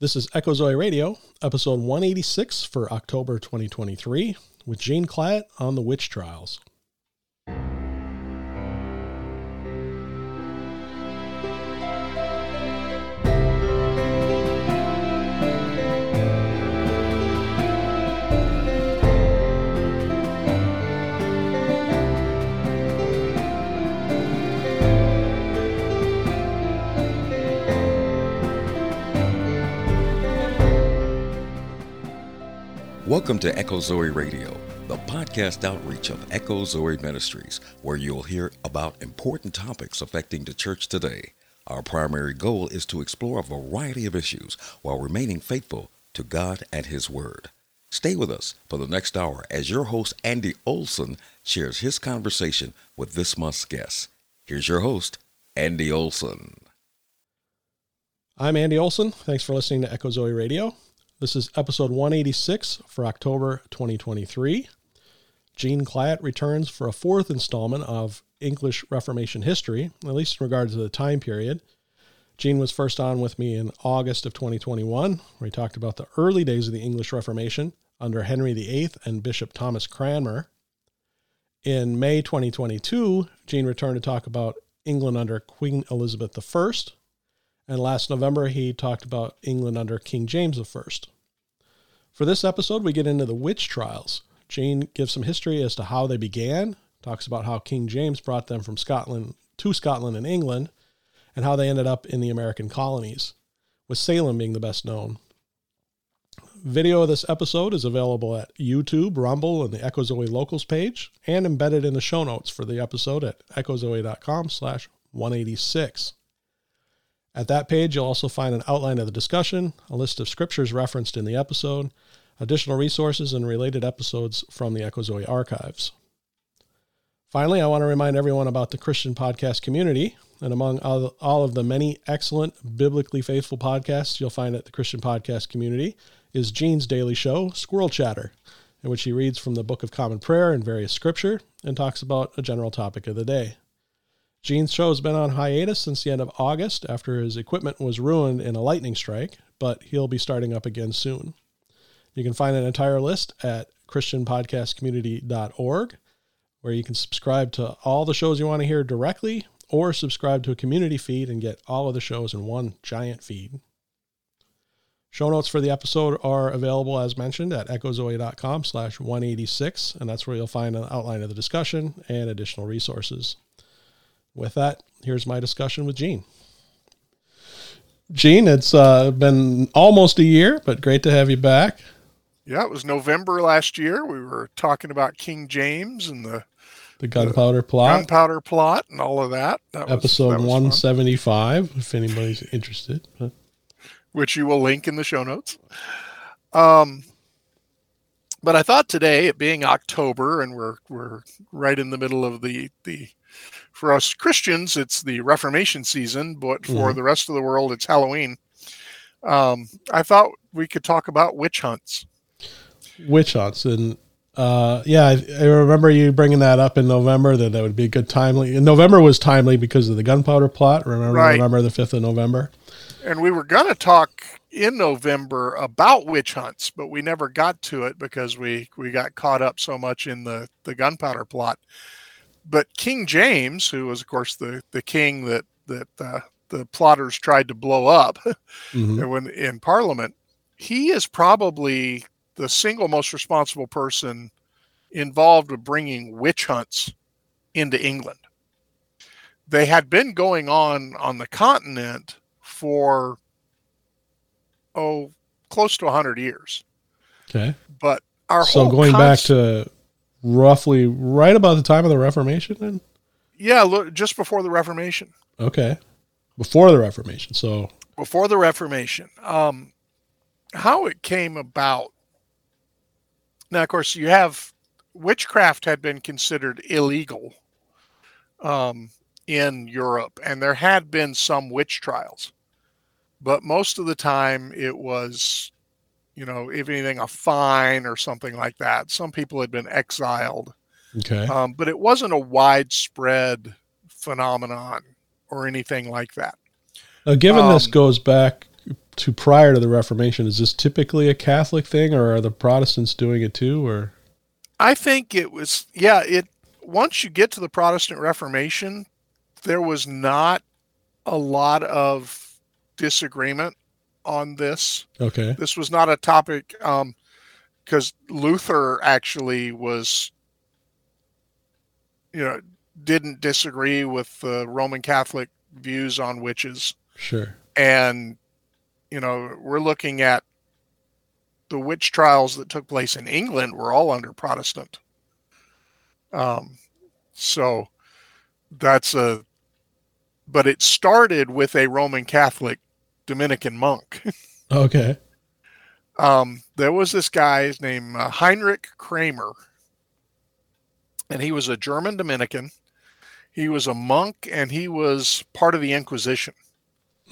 This is Echo Zoe Radio, episode 186 for October 2023, with Gene Clyatt on the witch trials. Welcome to Echo Zoe Radio, the podcast outreach of Echo Zoe Ministries, where you'll hear about important topics affecting the church today. Our primary goal is to explore a variety of issues while remaining faithful to God and His Word. Stay with us for the next hour as your host, Andy Olson, shares his conversation with this month's guest. Here's your host, Andy Olson. I'm Andy Olson. Thanks for listening to Echo Zoe Radio. This is episode 186 for October 2023. Gene Clyatt returns for a fourth installment of English Reformation history, at least in regard to the time period. Gene was first on with me in August of 2021, where he talked about the early days of the English Reformation under Henry VIII and Bishop Thomas Cranmer. In May 2022, Gene returned to talk about England under Queen Elizabeth I, and last November he talked about England under King James I. For this episode, we get into the witch trials. Gene gives some history as to how they began, talks about how King James brought them from Scotland to Scotland and England, and how they ended up in the American colonies, with Salem being the best known. Video of this episode is available at YouTube, Rumble, and the Echo Zoe Locals page, and embedded in the show notes for the episode at echozoe.com slash 186. At that page, you'll also find an outline of the discussion, a list of scriptures referenced in the episode, additional resources, and related episodes from the Echo Zoe archives. Finally, I want to remind everyone about the Christian podcast community. And among all of the many excellent, biblically faithful podcasts you'll find at the Christian podcast community is Gene's daily show, Squirrel Chatter, in which he reads from the Book of Common Prayer and various scripture and talks about a general topic of the day. Gene's show has been on hiatus since the end of August after his equipment was ruined in a lightning strike, but he'll be starting up again soon. You can find an entire list at christianpodcastcommunity.org where you can subscribe to all the shows you want to hear directly or subscribe to a community feed and get all of the shows in one giant feed. Show notes for the episode are available as mentioned at echozoe.com slash 186, and that's where you'll find an outline of the discussion and additional resources. With that, here's my discussion with Gene. Gene, it's uh, been almost a year, but great to have you back. Yeah, it was November last year. We were talking about King James and the the gunpowder plot, gunpowder plot, and all of that. that Episode one seventy five. If anybody's interested, which you will link in the show notes. Um, but I thought today, it being October, and we're we're right in the middle of the the for us Christians, it's the Reformation season, but for mm-hmm. the rest of the world, it's Halloween. Um, I thought we could talk about witch hunts. Witch hunts, and uh, yeah, I, I, remember you bringing that up in November. That that would be a good timely. And November was timely because of the gunpowder plot. Remember, right. remember the fifth of November. And we were gonna talk in November about witch hunts, but we never got to it because we we got caught up so much in the the gunpowder plot but King James, who was of course the the king that that uh, the plotters tried to blow up mm-hmm. when in Parliament, he is probably the single most responsible person involved with bringing witch hunts into England. They had been going on on the continent for oh close to 100 years. Okay. But our so going back to roughly right about the time of the Reformation then? Yeah, look, just before the Reformation. Okay. Before the Reformation. So before the Reformation. Um how it came about. Now of course you have witchcraft had been considered illegal um in Europe and there had been some witch trials. But most of the time it was you know, if anything, a fine or something like that. Some people had been exiled. Okay. Um, but it wasn't a widespread phenomenon or anything like that. Now, given um, this goes back to prior to the Reformation. Is this typically a Catholic thing, or are the Protestants doing it too? Or I think it was, yeah. It once you get to the Protestant Reformation, there was not a lot of disagreement on this. okay, This was not a topic because Luther actually was, you know, didn't disagree with the Roman Catholic views on witches. sure, and you know we're looking at the witch trials that took place in England were all under Protestant. Um, so that's a, but it started with a Roman Catholic Dominican monk. okay, um, there was this guy named uh, Heinrich Kramer, and he was a German Dominican. He was a monk, and he was part of the Inquisition.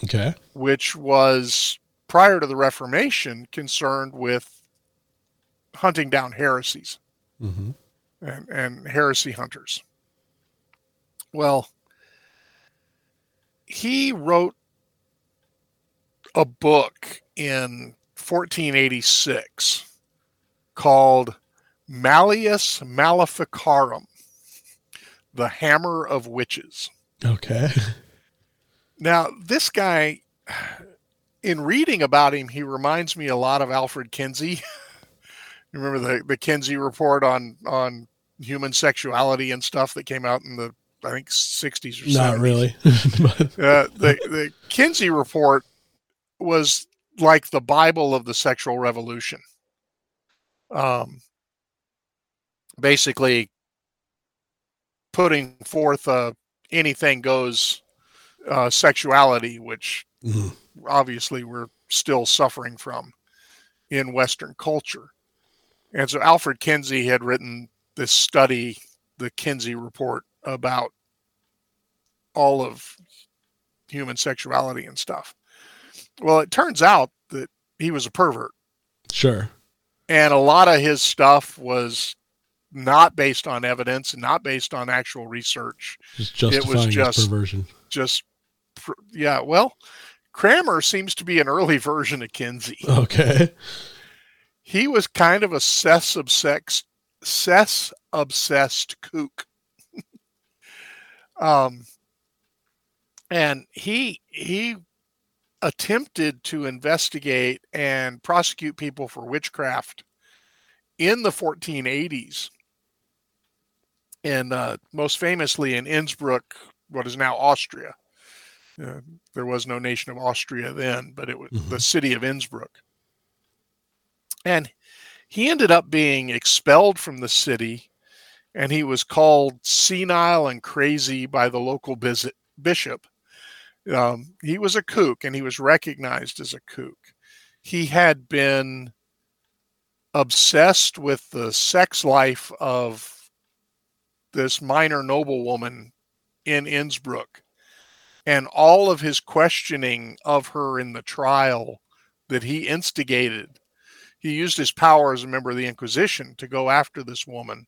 okay, which was prior to the Reformation concerned with hunting down heresies hmm and, and heresy hunters. Well, he wrote a book in 1486 called Malleus Maleficarum, the Hammer of Witches. okay, Now, this guy, in reading about him, he reminds me a lot of Alfred Kinsey. You Remember the, the Kinsey report on on human sexuality and stuff that came out in the I think 60s or 70s. not really, Uh, the the Kinsey report was like the Bible of the sexual revolution. Um, basically, putting forth a anything goes uh, sexuality, which mhm, obviously we're still suffering from in Western culture. And so Alfred Kinsey had written this study, the Kinsey report, about all of human sexuality and stuff. Well, it turns out that he was a pervert, sure, and a lot of his stuff was not based on evidence and not based on actual research. just was just- perversion. Just, yeah, well, Kramer seems to be an early version of Kinsey. Okay, he was kind of a cess obsessed cess obsessed kook um and he he attempted to investigate and prosecute people for witchcraft in the 1480s and uh, most famously in innsbruck what is now austria. Uh, there was no nation of austria then but it was Mhm. the city of innsbruck. And he ended up being expelled from the city and he was called senile and crazy by the local bis- bishop um, he was a kook and he was recognized as a kook. He had been obsessed with the sex life of this minor noblewoman in innsbruck. And all of his questioning of her in the trial that he instigated he used his power as a member of the Inquisition to go after this woman,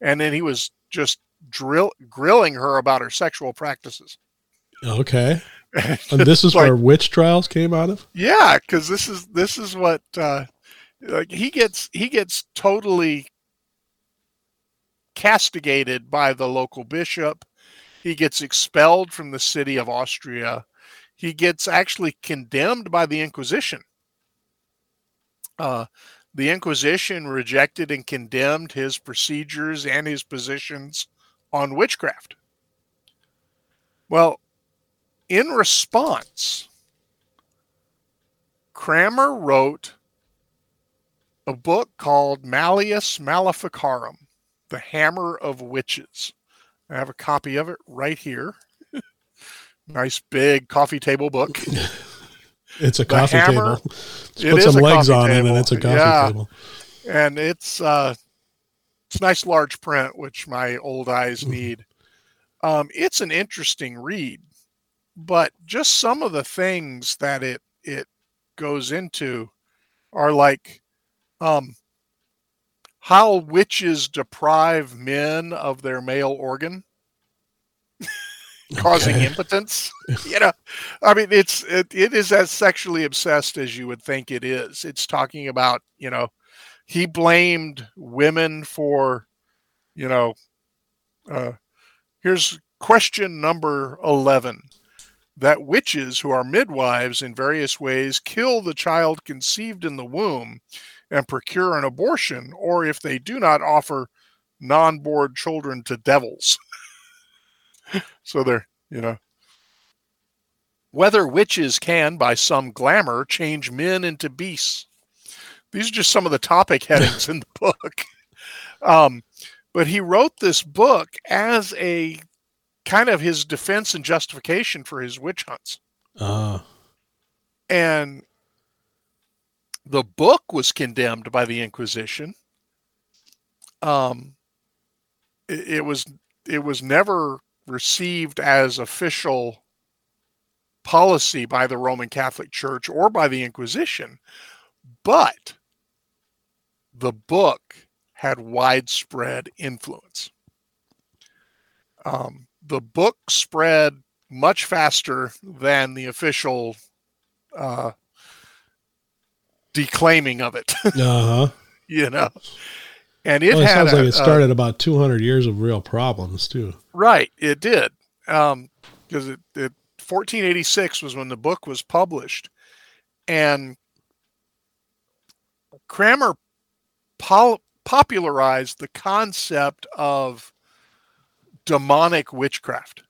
and then he was just drill grilling her about her sexual practices. okay, and this is Like- where witch trials came out of. Yeah, because this is this is what uh, like he gets he gets totally castigated by the local bishop. He gets expelled from the city of Austria. He gets actually condemned by the Inquisition. Uh, the Inquisition rejected and condemned his procedures and his positions on witchcraft. Well, in response, Cranmer wrote a book called Malleus Maleficarum, The Hammer of Witches. I have a copy of it right here. nice big coffee table book. It's a The coffee hammer- table. Just put some legs on it, and it's a coffee Yeah. table. and it's uh it's nice large print which my old eyes need um it's an interesting read but just some of the things that it it goes into are like um how witches deprive men of their male organ causing impotence. you know, I mean, it's it, it is as sexually obsessed as you would think it is. It's talking about you know, he blamed women for, you know, uh, here's question number eleven. That witches who are midwives in various ways kill the child conceived in the womb and procure an abortion, or if they do not offer non born children to devils. so they're, you know. Whether witches can, by some glamour, change men into beasts. These are just some of the topic headings in the book. Um, but he wrote this book as a kind of his defense and justification for his witch hunts. Uh, And the book was condemned by the Inquisition. Um, it, it was it was never received as official policy by the Roman Catholic Church or by the Inquisition, but the book had widespread influence. Um, the book spread much faster than the official uh, declaiming of it, uh-huh. you know. And it Well, it had sounds a, like it started about 200 years of real problems, too. Right, it did. Um, because it, it 1486 was when the book was published, and Cranmer pol- popularized the concept of demonic witchcraft.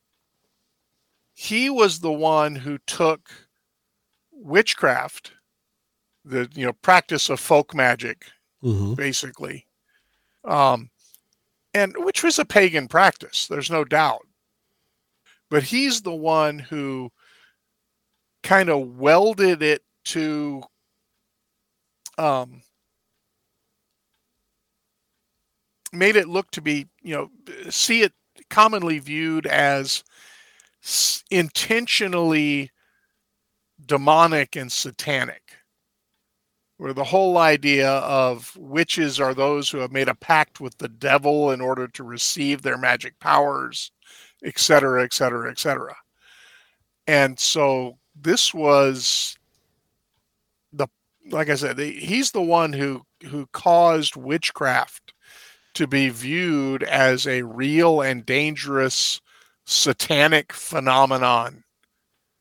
He was the one who took witchcraft, the you know practice of folk magic, hmm basically, um, and which was a pagan practice. There's no doubt. But he's the one who kind of welded it to um, made it look to be, you know, see it commonly viewed as intentionally demonic and satanic where the whole idea of witches are those who have made a pact with the devil in order to receive their magic powers, et cetera, et cetera, et cetera. And so this was the, like I said, he's the one who who caused witchcraft to be viewed as a real and dangerous satanic phenomenon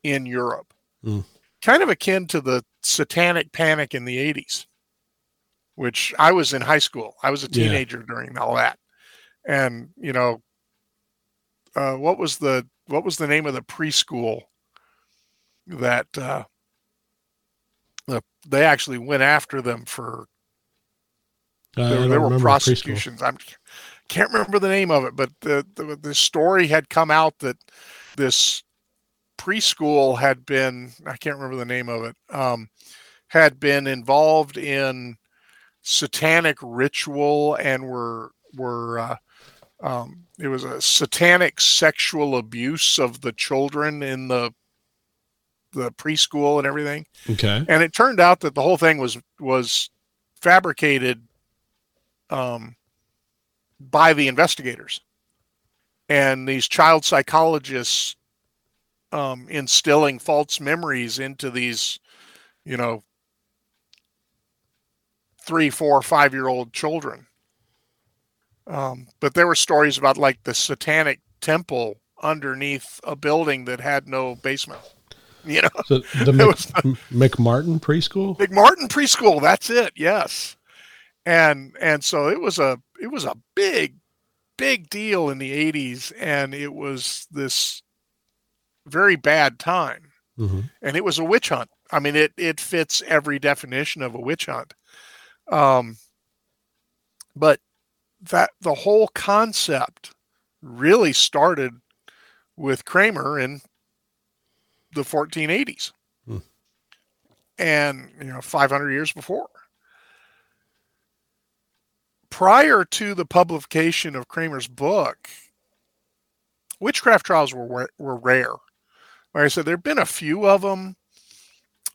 in Europe. Mm. Kind of akin to the satanic panic in the 80s, which I was in high school. I was a Yeah. teenager during all that. And, you know, uh, what was the what was the name of the preschool that uh, the, they actually went after them for I there, there were prosecutions. I can't remember the name of it, but the, the the story had come out that this preschool had been I can't remember the name of it um, had been involved in satanic ritual and were were uh, um, it was a satanic sexual abuse of the children in the the preschool and everything Okay. and it turned out that the whole thing was was fabricated um, by the investigators and these child psychologists um, instilling false memories into these you know three four five year old children um, but there were stories about like the satanic temple underneath a building that had no basement you know So the Mc, was- McMartin preschool? McMartin preschool. That's it. Yes, and and so it was a it was a big big deal in the '80s, and it was this very bad time, hmm and it was a witch hunt. I mean, it it fits every definition of a witch hunt. Um, but that the whole concept really started with Kramer in the 1480s Hmm. and you know 500 years before prior to the publication of Kramer's book witchcraft trials were were rare like I said there've been a few of them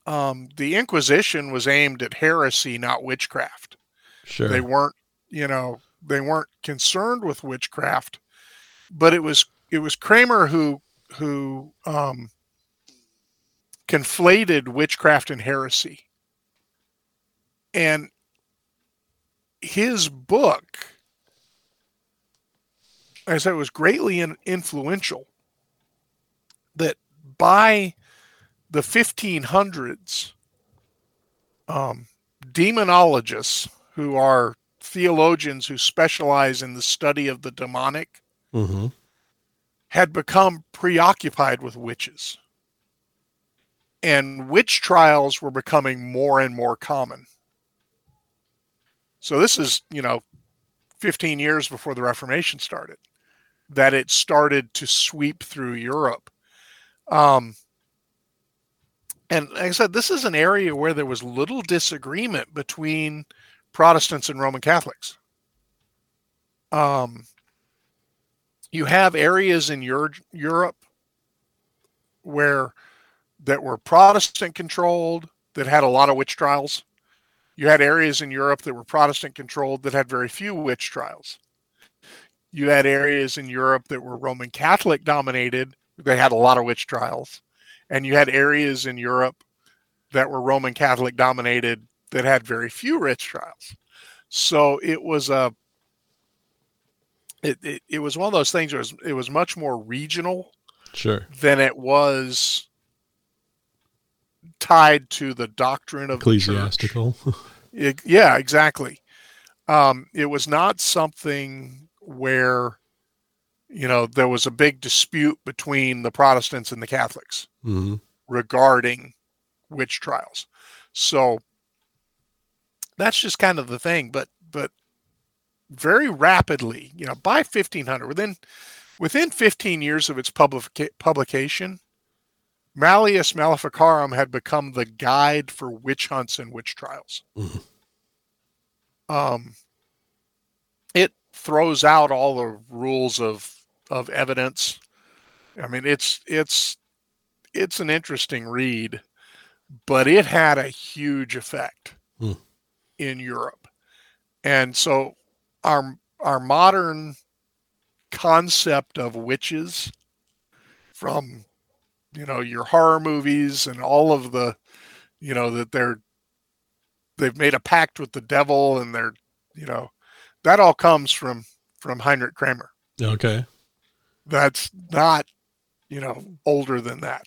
um, the Inquisition was aimed at heresy not witchcraft Sure. they weren't you know they weren't concerned with witchcraft but it was it was kramer who who um, conflated witchcraft and heresy. And his book, as I said, was greatly influential. That by the 1500s, um, demonologists who are theologians who specialize in the study of the demonic Mm-hmm. had become preoccupied with witches. And witch trials were becoming more and more common. So this is, you know, 15 years before the Reformation started, that it started to sweep through Europe. Um, and like I said, this is an area where there was little disagreement between Protestants and Roman Catholics. Um, you have areas in your, Europe where that were Protestant controlled that had a lot of witch trials. You had areas in Europe that were Protestant controlled that had very few witch trials. You had areas in Europe that were Roman Catholic dominated, they had a lot of witch trials. And you had areas in Europe that were Roman Catholic dominated that had very few witch trials. So it was a it, it, it was one of those things where it was, it was much more regional Sure. than it was tied to the doctrine of. Ecclesiastical. It- yeah, exactly. Um, it was not something where, you know, there was a big dispute between the Protestants and the Catholics hmm regarding witch trials. So that's just kind of the thing. But but very rapidly, you know, by 1500, within within 15 years of its publica- publication, Malleus Maleficarum had become the guide for witch hunts and witch trials. Mhm. Um, it throws out all the rules of of evidence. I mean, it's it's it's an interesting read, but it had a huge effect Hmm. in Europe, and so our our modern concept of witches from you know your horror movies and all of the you know that they're they've made a pact with the devil and they're you know that all comes from from Heinrich Kramer. Okay. that's not you know older than that.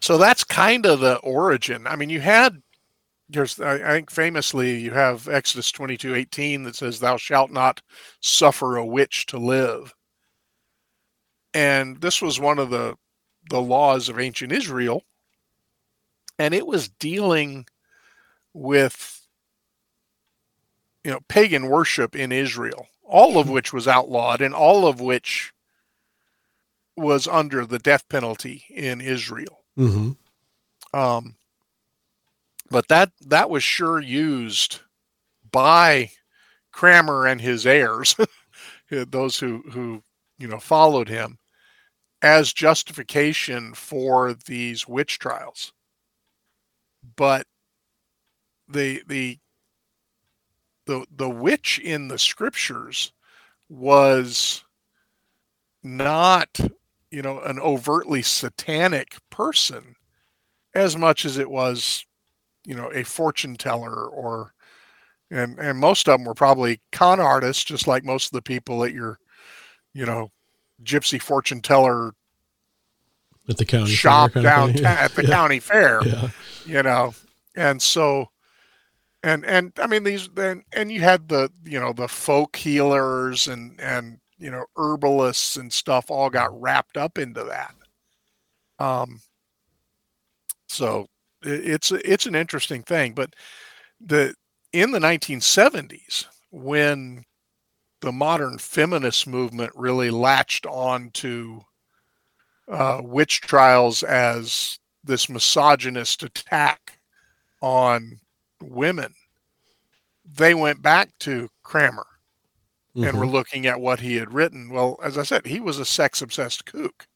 So that's kind of the origin. I mean you had there's i I think famously you have exodus 22 18 that says thou shalt not suffer a witch to live. And this was one of the the laws of ancient israel and it was dealing with you know pagan worship in israel all of which was outlawed and all of which was under the death penalty in Israel. hmm Um, but that that was sure used by Kramer and his heirs, those who who you know followed him, as justification for these witch trials. But the the the the witch in the scriptures was not you know an overtly satanic person as much as it was you know a fortune teller or and and most of them were probably con artists just like most of the people at your you know gypsy fortune teller At the county shop kind of downtown thing. at the yeah. county fair Yeah. you know and so and and i mean these then and you had the you know the folk healers and and you know herbalists and stuff all got wrapped up into that um so it, it's it's an interesting thing but the in the 1970s when the modern feminist movement really latched on to uh, witch trials as this misogynist attack on women, they went back to Kramer and Mhm. were looking at what he had written. Well, as I said, he was a sex obsessed kook.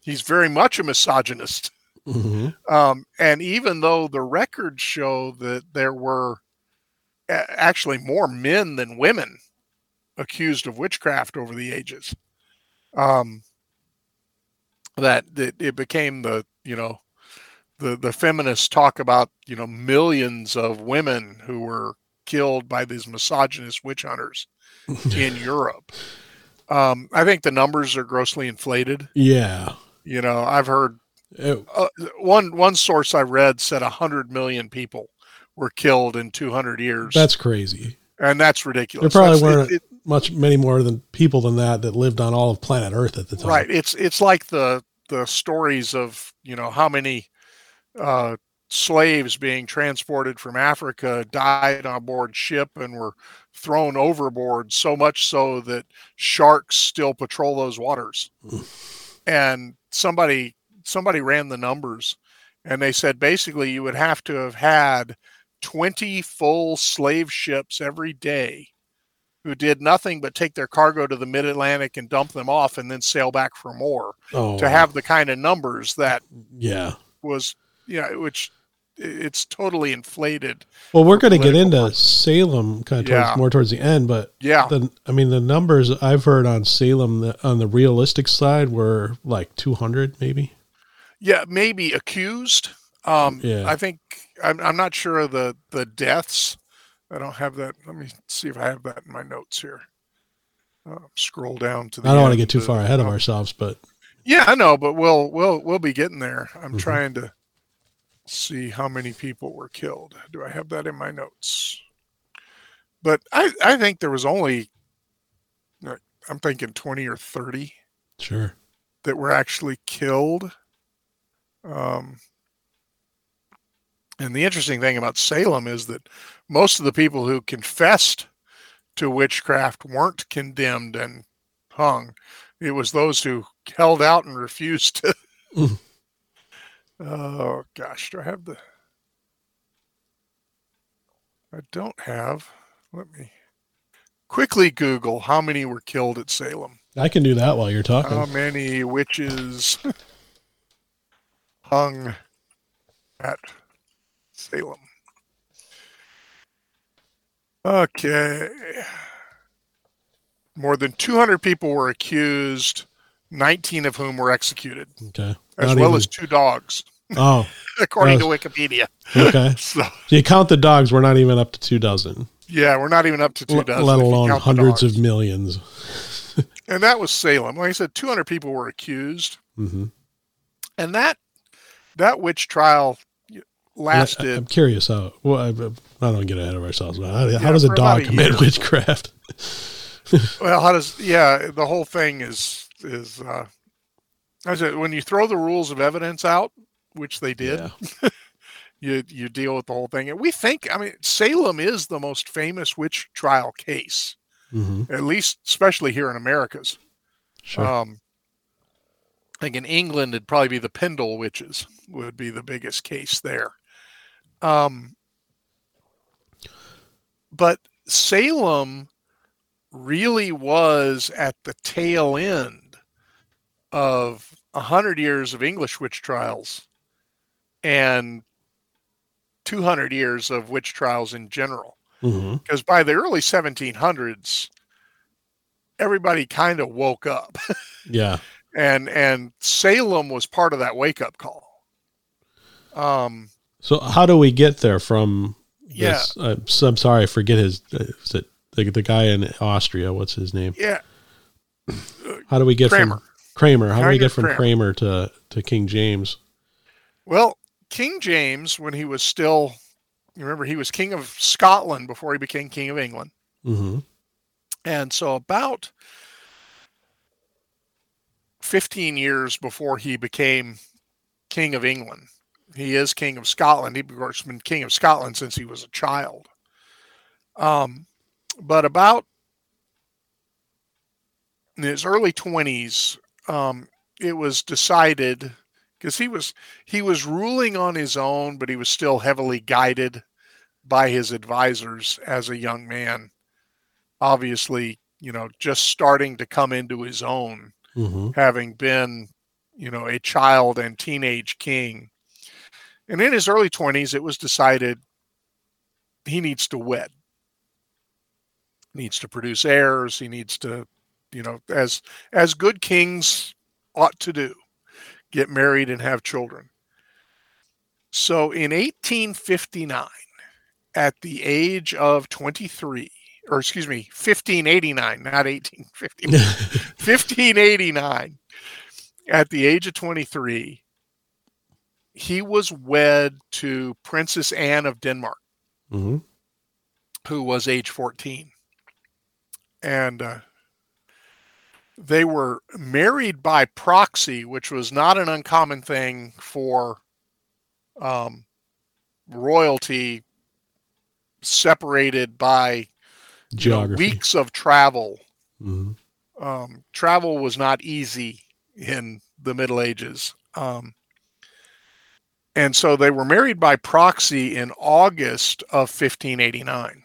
He's very much a misogynist. Mhm. Um, and even though the records show that there were actually more men than women accused of witchcraft over the ages, um, that, that it became the you know the the feminists talk about you know millions of women who were killed by these misogynist witch hunters in Europe. Um, I think the numbers are grossly inflated. Yeah. You know, I've heard uh, one one source I read said a hundred million people were killed in 200 years, that's crazy. and that's ridiculous. There probably That's- weren't it- it- Much many more than people than that that lived on all of planet Earth at the time. right. It's it's like the the stories of you know how many uh, slaves being transported from Africa died on board ship and were thrown overboard so much so that sharks still patrol those waters. and somebody somebody ran the numbers and they said basically you would have to have had 20 full slave ships every day who did nothing but take their cargo to the mid-Atlantic and dump them off and then sail back for more Oh, to have the kind of numbers that yeah. was you know which it's totally inflated Well, we're going to get into Salem kind of towards, Yeah. more towards the end, but yeah the I mean the numbers I've heard on Salem the, on the realistic side were like 200 maybe. yeah maybe accused um Yeah. i think I'm, I'm not sure of the the deaths i don't have that let me see if i have that in my notes here uh, scroll down to the I don't want to get too far ahead of ourselves, but yeah i know but we'll we'll we'll be getting there i'm Mhm. trying to see how many people were killed do i have that in my notes but i i think there was only i'm thinking 20 or 30 sure. that were actually killed. Um, and the interesting thing about Salem is that most of the people who confessed to witchcraft weren't condemned and hung. It was those who held out and refused to. Mm. oh gosh, do I have the? I don't have. Let me quickly Google how many were killed at Salem. I can do that while you're talking. How many witches hung at Salem? Okay. More than 200 people were accused, 19 of whom were executed, okay. as Not well even- as two dogs, Oh, according to Wikipedia. okay. So, So you count the dogs, we're not even up to two dozen, yeah, we're not even up to two l- dozen. let alone hundreds of millions. And that was Salem. Like I said, 200 people were accused, hmm and that that witch trial I, lasted. am curious how. Well, I, I don't get ahead of ourselves. But how, how does a dog a commit year. witchcraft? Well, how does yeah? The whole thing is is uh, I said when you throw the rules of evidence out, which they did, Yeah. you you deal with the whole thing. And we think, I mean, Salem is the most famous witch trial case, hmm at least especially here in Americas. Sure. Um, I think in England it'd probably be the Pendle witches would be the biggest case there. Um, but Salem really was at the tail end of a hundred years of English witch trials and 200 years of witch trials in general. Hmm because by the early 1700s everybody kind of woke up. Yeah. and and salem was part of that wake up call. Um So how do we get there from? Yeah. This, uh, I'm sorry, I forget his. Uh, is it the, the guy in Austria? What's his name? yeah How do we get Kramer. from Kramer? How do we get from Kramer. Kramer to to King James? well king james when he was still you remember he was king of scotland before he became king of england hmm and so about 15 years before he became king of england he is king of scotland. He of course been king of scotland since he was a child. Um, but about in his early 20s um, it was decided because he was he was ruling on his own but he was still heavily guided by his advisors as a young man. Obviously you know just starting to come into his own hmm having been you know a child and teenage king and in his early 20s it was decided he needs to wed needs to produce heirs he needs to you know as as good kings ought to do get married and have children. So in 1859, at the age of 23, or excuse me, 1589, not 1850, 1589, at the age of 23, he was wed to Princess Anne of Denmark, hmm who was age 14. And uh, they were married by proxy, which was not an uncommon thing for um, royalty separated by you know, Geography. weeks of travel. hmm Um, travel was not easy in the Middle Ages. Um, and so they were married by proxy in August of 1589.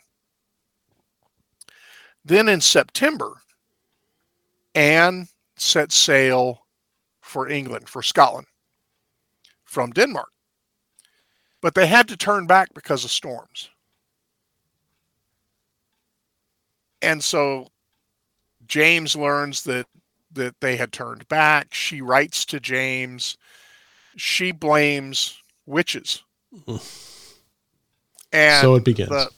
Then in September, Anne set sail for England, for Scotland, from Denmark. But they had to turn back because of storms. And so James learns that that they had turned back. She writes to James. She blames witches. And so it begins. the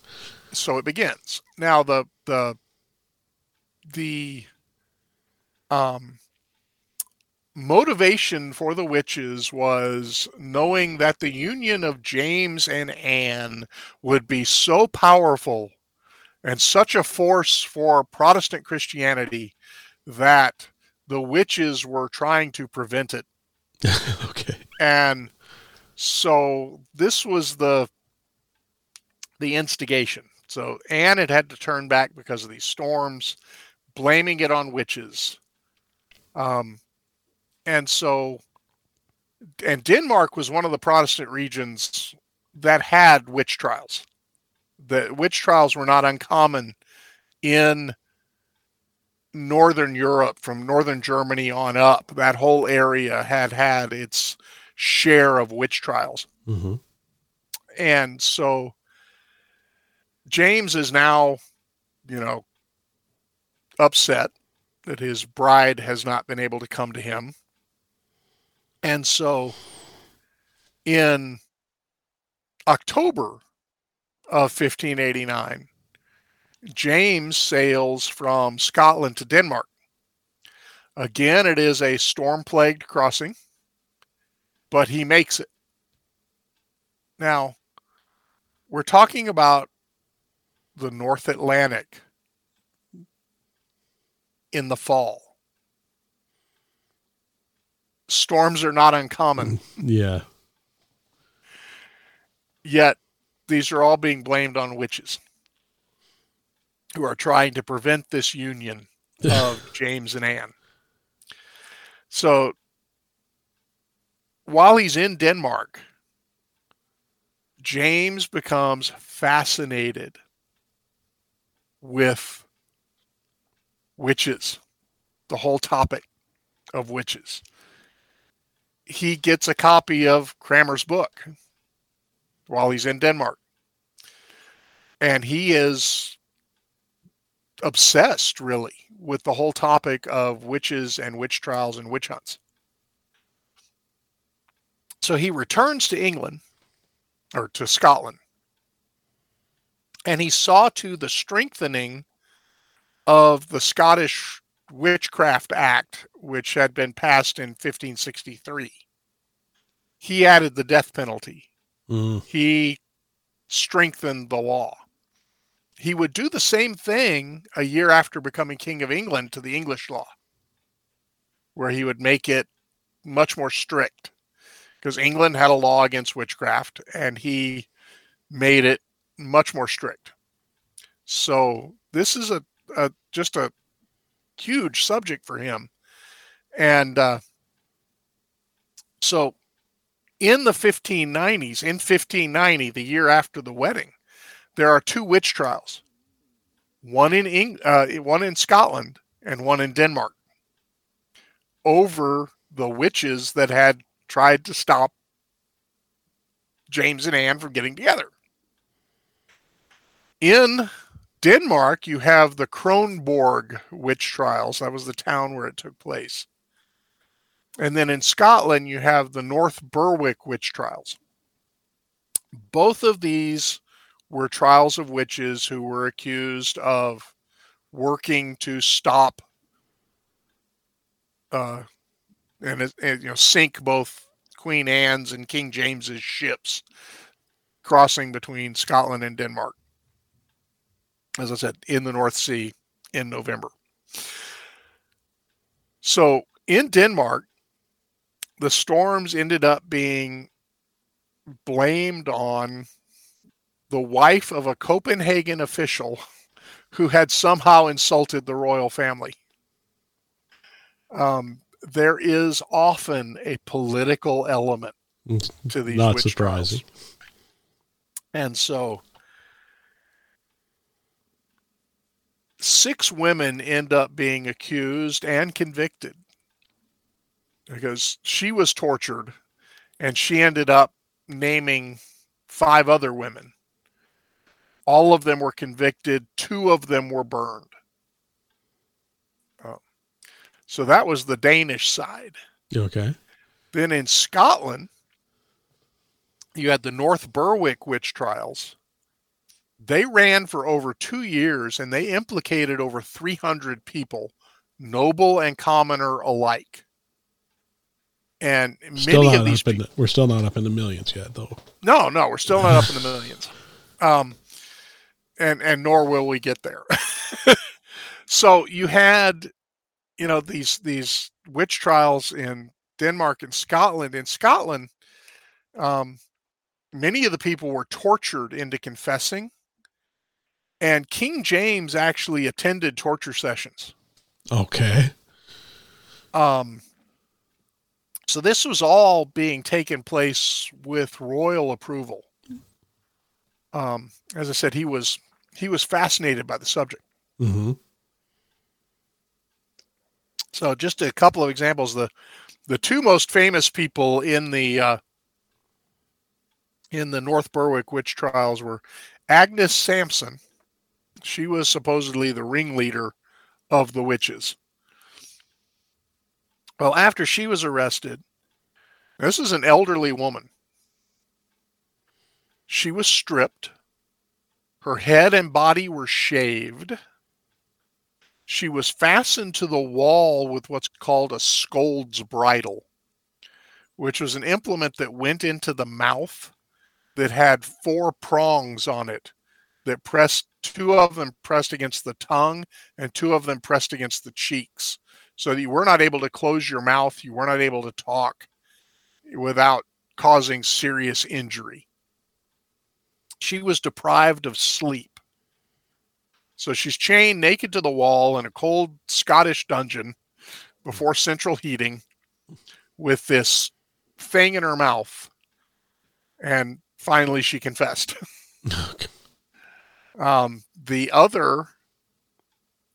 so it begins. Now the the the um motivation for the witches was knowing that the union of James and Anne would be so powerful and such a force for Protestant Christianity that the witches were trying to prevent it okay. and so this was the the instigation. So anne had had to turn back because of these storms blaming it on witches. Um and so and denmark was one of the protestant regions that had witch trials. The witch trials were not uncommon in northern Europe, from northern Germany on up, that whole area had had its share of witch trials. hmm And so James is now, you know, upset that his bride has not been able to come to him. And so in October of 1589, James sails from Scotland to Denmark. Again, it is a storm plagued crossing, but he makes it. Now, we're talking about the North Atlantic in the fall. Storms are not uncommon, Yeah. yet these are all being blamed on witches who are trying to prevent this union of James and Anne. So while he's in Denmark, James becomes fascinated with witches, the whole topic of witches. He gets a copy of Kramer's book while he's in Denmark. And he is obsessed really with the whole topic of witches and witch trials and witch hunts. So he returns to England or to Scotland and he saw to the strengthening of the Scottish Witchcraft Act, which had been passed in 1563. He added the death penalty Mm. he strengthened the law. He would do the same thing a year after becoming King of England to the English law, where he would make it much more strict because England had a law against witchcraft and he made it much more strict. So this is a, a just a huge subject for him. And uh, so in the 1590s, in 1590, the year after the wedding, there are two witch trials, one in Eng- uh, one in Scotland and one in Denmark, over the witches that had tried to stop James and Anne from getting together. In Denmark, you have the Kronborg witch trials. That was the town where it took place. And then in Scotland, you have the North Berwick witch trials. Both of these were trials of witches who were accused of working to stop uh, and, and you know sink both Queen Anne's and King James's ships crossing between Scotland and Denmark. As I said, in the North Sea in November. So in Denmark, the storms ended up being blamed on the wife of a Copenhagen official who had somehow insulted the royal family. Um, there is often a political element mm, to these Not witch surprising. trials. And so six women end up being accused and convicted because she was tortured and she ended up naming five other women. All of them were convicted, two of them were burned. Um, so that was the Danish side. Okay. Then in Scotland, you had the North Berwick witch trials. They ran for over two years and they implicated over 300 people, noble and commoner alike. And Still many of these people, the, we're still not up in the millions yet, though. no, no, we're still not up in the millions. Um, and and nor will we get there. so you had, you know, these these witch trials in Denmark and Scotland. In Scotland, um, many of the people were tortured into confessing, and King James actually attended torture sessions. Okay. Um, so this was all being taken place with royal approval. Um, as I said, he was he was fascinated by the subject. hmm So just a couple of examples. The the two most famous people in the uh, in the North Berwick witch trials were Agnes Sampson. She was supposedly the ringleader of the witches. Well, after she was arrested, this is an elderly woman. She was stripped. Her head and body were shaved. She was fastened to the wall with what's called a scold's bridle, which was an implement that went into the mouth that had four prongs on it that pressed two of them pressed against the tongue and two of them pressed against the cheeks. So that you were not able to close your mouth you were not able to talk without causing serious injury. She was deprived of sleep so she's chained naked to the wall in a cold scottish dungeon before central heating with this thing in her mouth and finally she confessed Um, the other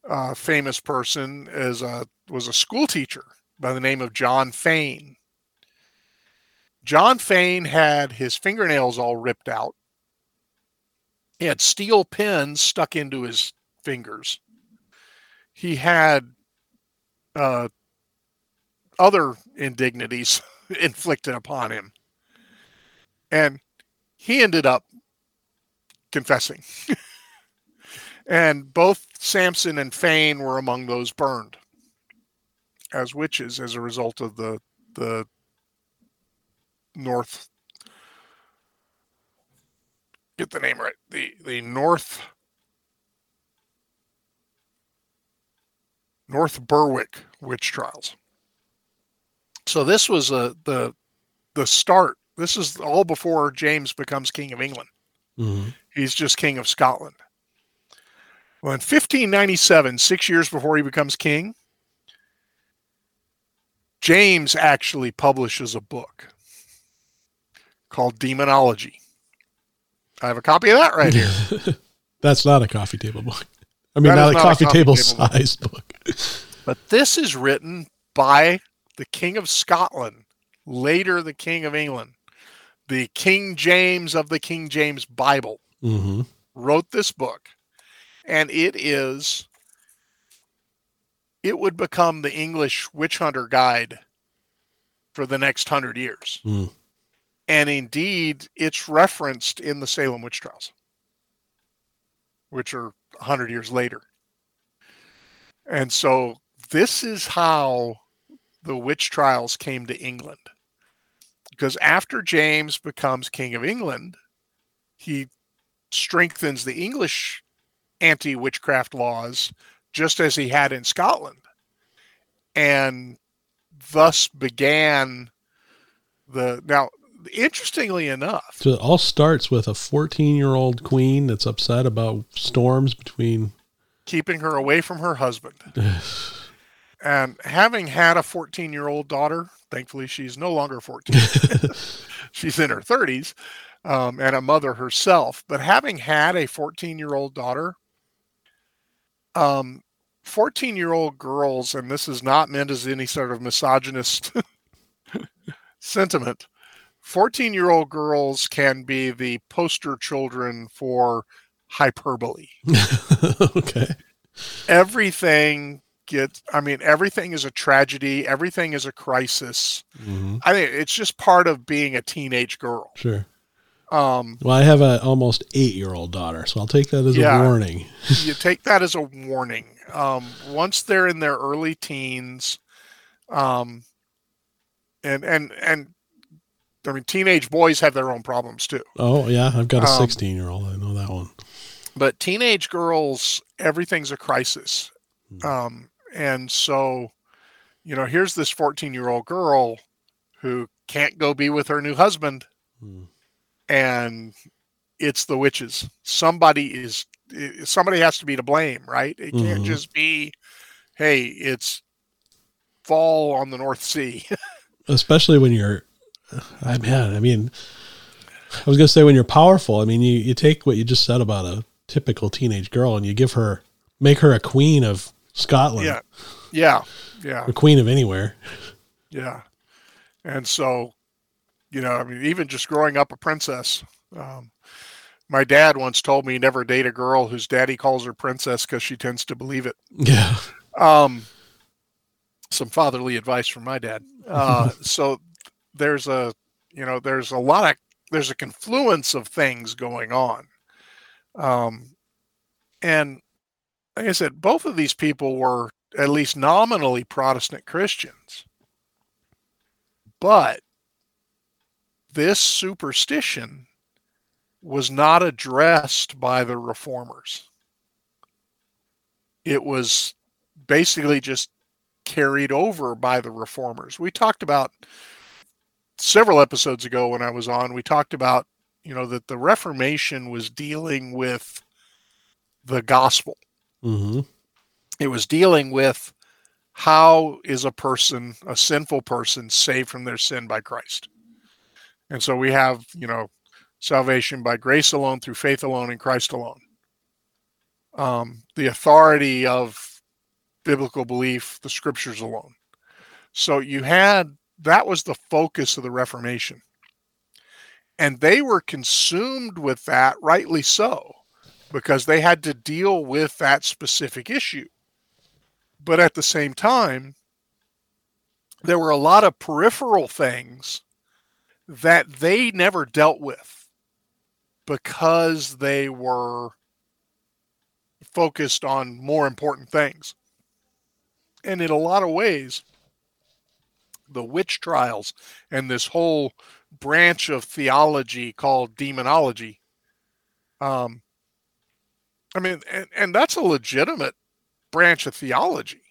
uh, famous person is a was a school teacher by the name of John Fane. John Fane had his fingernails all ripped out. He had steel pins stuck into his fingers. He had uh, other indignities inflicted upon him. And he ended up confessing. and both Sampson and Fane were among those burned as witches as a result of the the North get the name right the the North North Berwick witch trials. So this was a the the start. This is all before James becomes king of England. hmm He's just king of Scotland. Well, in 1597, six years before he becomes king, James actually publishes a book called Demonology. I have a copy of that right here. That's not a coffee table book. I mean, not a not a coffee, coffee table, table book. sized book. But this is written by the King of Scotland, later the King of England, the King James of the King James Bible. hmm wrote this book and it is it would become the english witch hunter guide for the next hundred years. Mm. And indeed, it's referenced in the Salem witch trials, which are 100 years later. And so this is how the witch trials came to England. Because after James becomes King of England, he strengthens the English anti witchcraft laws just as he had in Scotland. And thus began the. Now, interestingly enough, So it all starts with a 14 year old queen that's upset about storms between. keeping her away from her husband. and having had a 14 year old daughter, thankfully she's no longer 14, she's in her 30s, um, and a mother herself. But having had a 14 year old daughter, um, 14 year old girls, and this is not meant as any sort of misogynist sentiment, 14 year old girls can be the poster children for hyperbole okay. everything gets i mean everything is a tragedy everything is a crisis hmm i think it's just part of being a teenage girl Sure. um Well, I have an almost eight year old daughter, so I'll take that as Yeah. a warning. you take that as a warning um once they're in their early teens um and and and i mean teenage boys have their own problems too Oh, yeah. I've got a Um, 16 year old. I know that one. but teenage girls everything's a crisis Hmm. um, and so you know here's this 14 year old girl who can't go be with her new husband Mm. and it's the witches somebody is somebody has to be to blame right it can't Mhm. just be hey it's fall on the north sea Especially when you're, I man, I mean, I was going to say when you're powerful, I mean, you, you take what you just said about a typical teenage girl and you give her, make her a queen of Scotland, yeah yeah yeah a queen of anywhere. Yeah. And so, you know, I mean, even just growing up a princess, um, my dad once told me never date a girl whose daddy calls her princess because she tends to believe it. Yeah. Um, some fatherly advice from my dad. Uh, so there's a, you know, there's a lot of, there's a confluence of things going on. Um, and like I said, both of these people were at least nominally Protestant Christians. But this superstition was not addressed by the reformers. It was basically just carried over by the reformers. We talked about several episodes ago when I was on, we talked about, you know, that the Reformation was dealing with the gospel. hmm It was dealing with how is a person, a sinful person, saved from their sin by Christ. And so we have, you know, salvation by grace alone, through faith alone, in Christ alone. Um, the authority of biblical belief, the scriptures alone. So you had that was the focus of the Reformation. And they were consumed with that, rightly so, because they had to deal with that specific issue. But at the same time, there were a lot of peripheral things that they never dealt with because they were focused on more important things. And in a lot of ways, the witch trials and this whole branch of theology called demonology, um, I mean, and, and that's a legitimate branch of theology.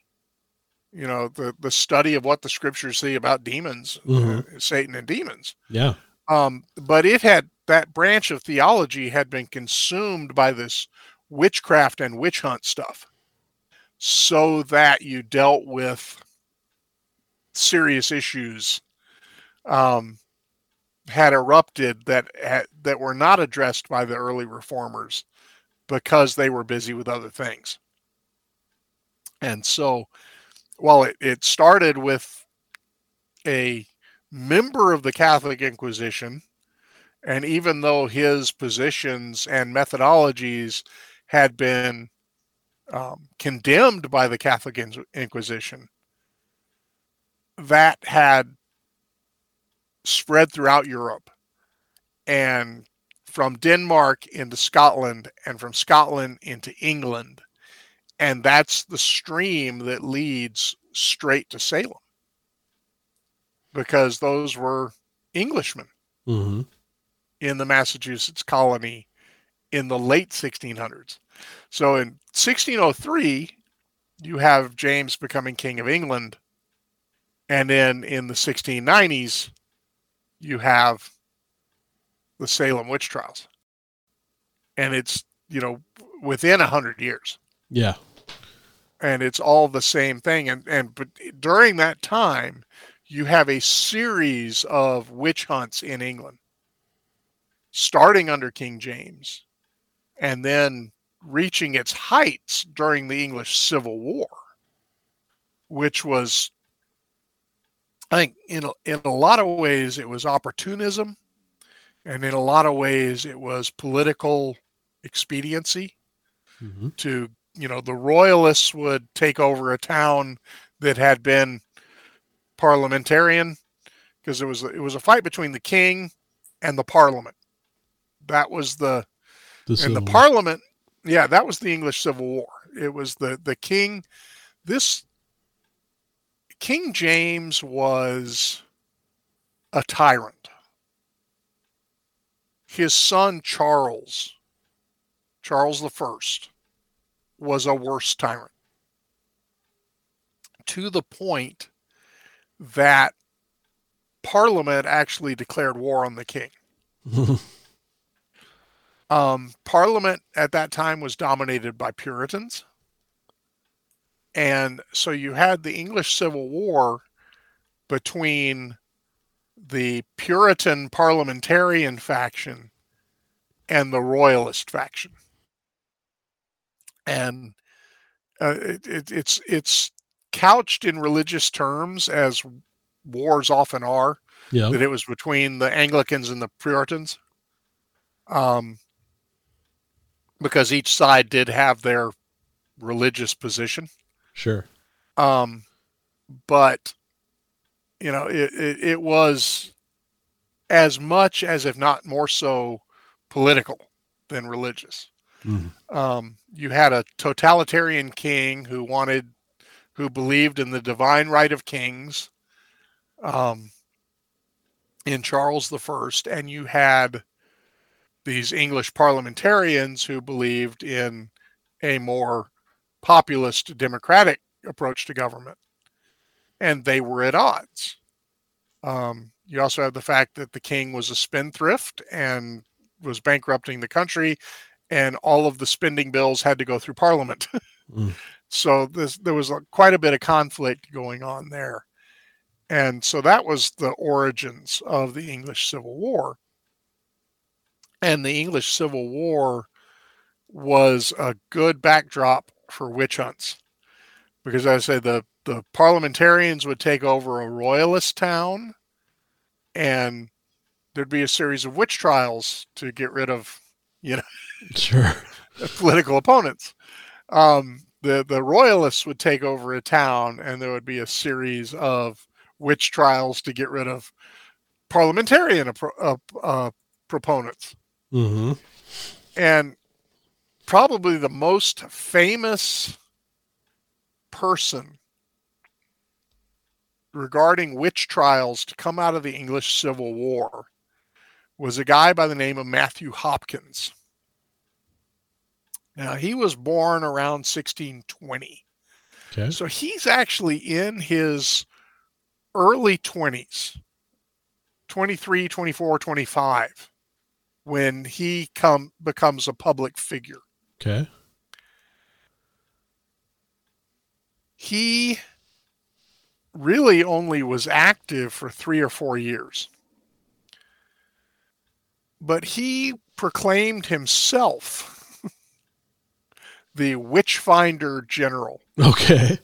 You know, the the study of what the scriptures say about demons, Mhm. uh, Satan and demons. Yeah. Um, but it had that branch of theology had been consumed by this witchcraft and witch hunt stuff, so that you dealt with serious issues um, had erupted that that were not addressed by the early reformers because they were busy with other things. And so, while it, it started with a member of the Catholic Inquisition, and even though his positions and methodologies had been um, condemned by the Catholic Inquisition, that had spread throughout Europe and from Denmark into Scotland and from Scotland into England. And that's the stream that leads straight to Salem because those were Englishmen Mm-hmm. in the Massachusetts colony in the late 1600s. So in 1603, you have James becoming king of England. And then in the 1690s, you have the Salem witch trials. And it's, you know, within 100 years. Yeah. And it's all the same thing. And, and but during that time, you have a series of witch hunts in England, starting under King James and then reaching its heights during the English Civil War, which was, I think, in a, in a lot of ways, it was opportunism, and in a lot of ways, it was political expediency Mm-hmm. to you know the royalists would take over a town that had been parliamentarian because it was it was a fight between the king and the parliament. That was the The and the Civil- parliament yeah that was the english civil war. It was the the king this king james was a tyrant his son charles charles I, was a worse tyrant to the point that parliament actually declared war on the king um, Parliament at that time was dominated by Puritans. And so you had the English Civil War between the Puritan parliamentarian faction and the Royalist faction. And uh, it, it, it's it's couched in religious terms as wars often are yeah. that it was between the Anglicans and the Puritans. Um, because each side did have their religious position. Sure. Um, but you know, it, it, it was as much as if not more so political than religious. Mhm. Um, you had a totalitarian king who wanted, who believed in the divine right of kings, um, in Charles the First, and you had these English parliamentarians who believed in a more populist democratic approach to government, and they were at odds. Um, you also have the fact that the king was a spendthrift and was bankrupting the country, and all of the spending bills had to go through Parliament. Mm. So this, there was a, quite a bit of conflict going on there, and so that was the origins of the English Civil War. And the English Civil War was a good backdrop for witch hunts because I say the the parliamentarians would take over a royalist town and there'd be a series of witch trials to get rid of you know, Sure. political opponents. Um, the the royalists would take over a town and there would be a series of witch trials to get rid of parliamentarian uh, uh, proponents. Mm-hmm. And probably the most famous person regarding witch trials to come out of the English Civil War was a guy by the name of Matthew Hopkins. Now, he was born around 1620. Okay. So he's actually in his early 20s, 23, 24, 25 when he come becomes a public figure. Okay. He really only was active for 3 or 4 years. But he proclaimed himself the Witchfinder General. Okay.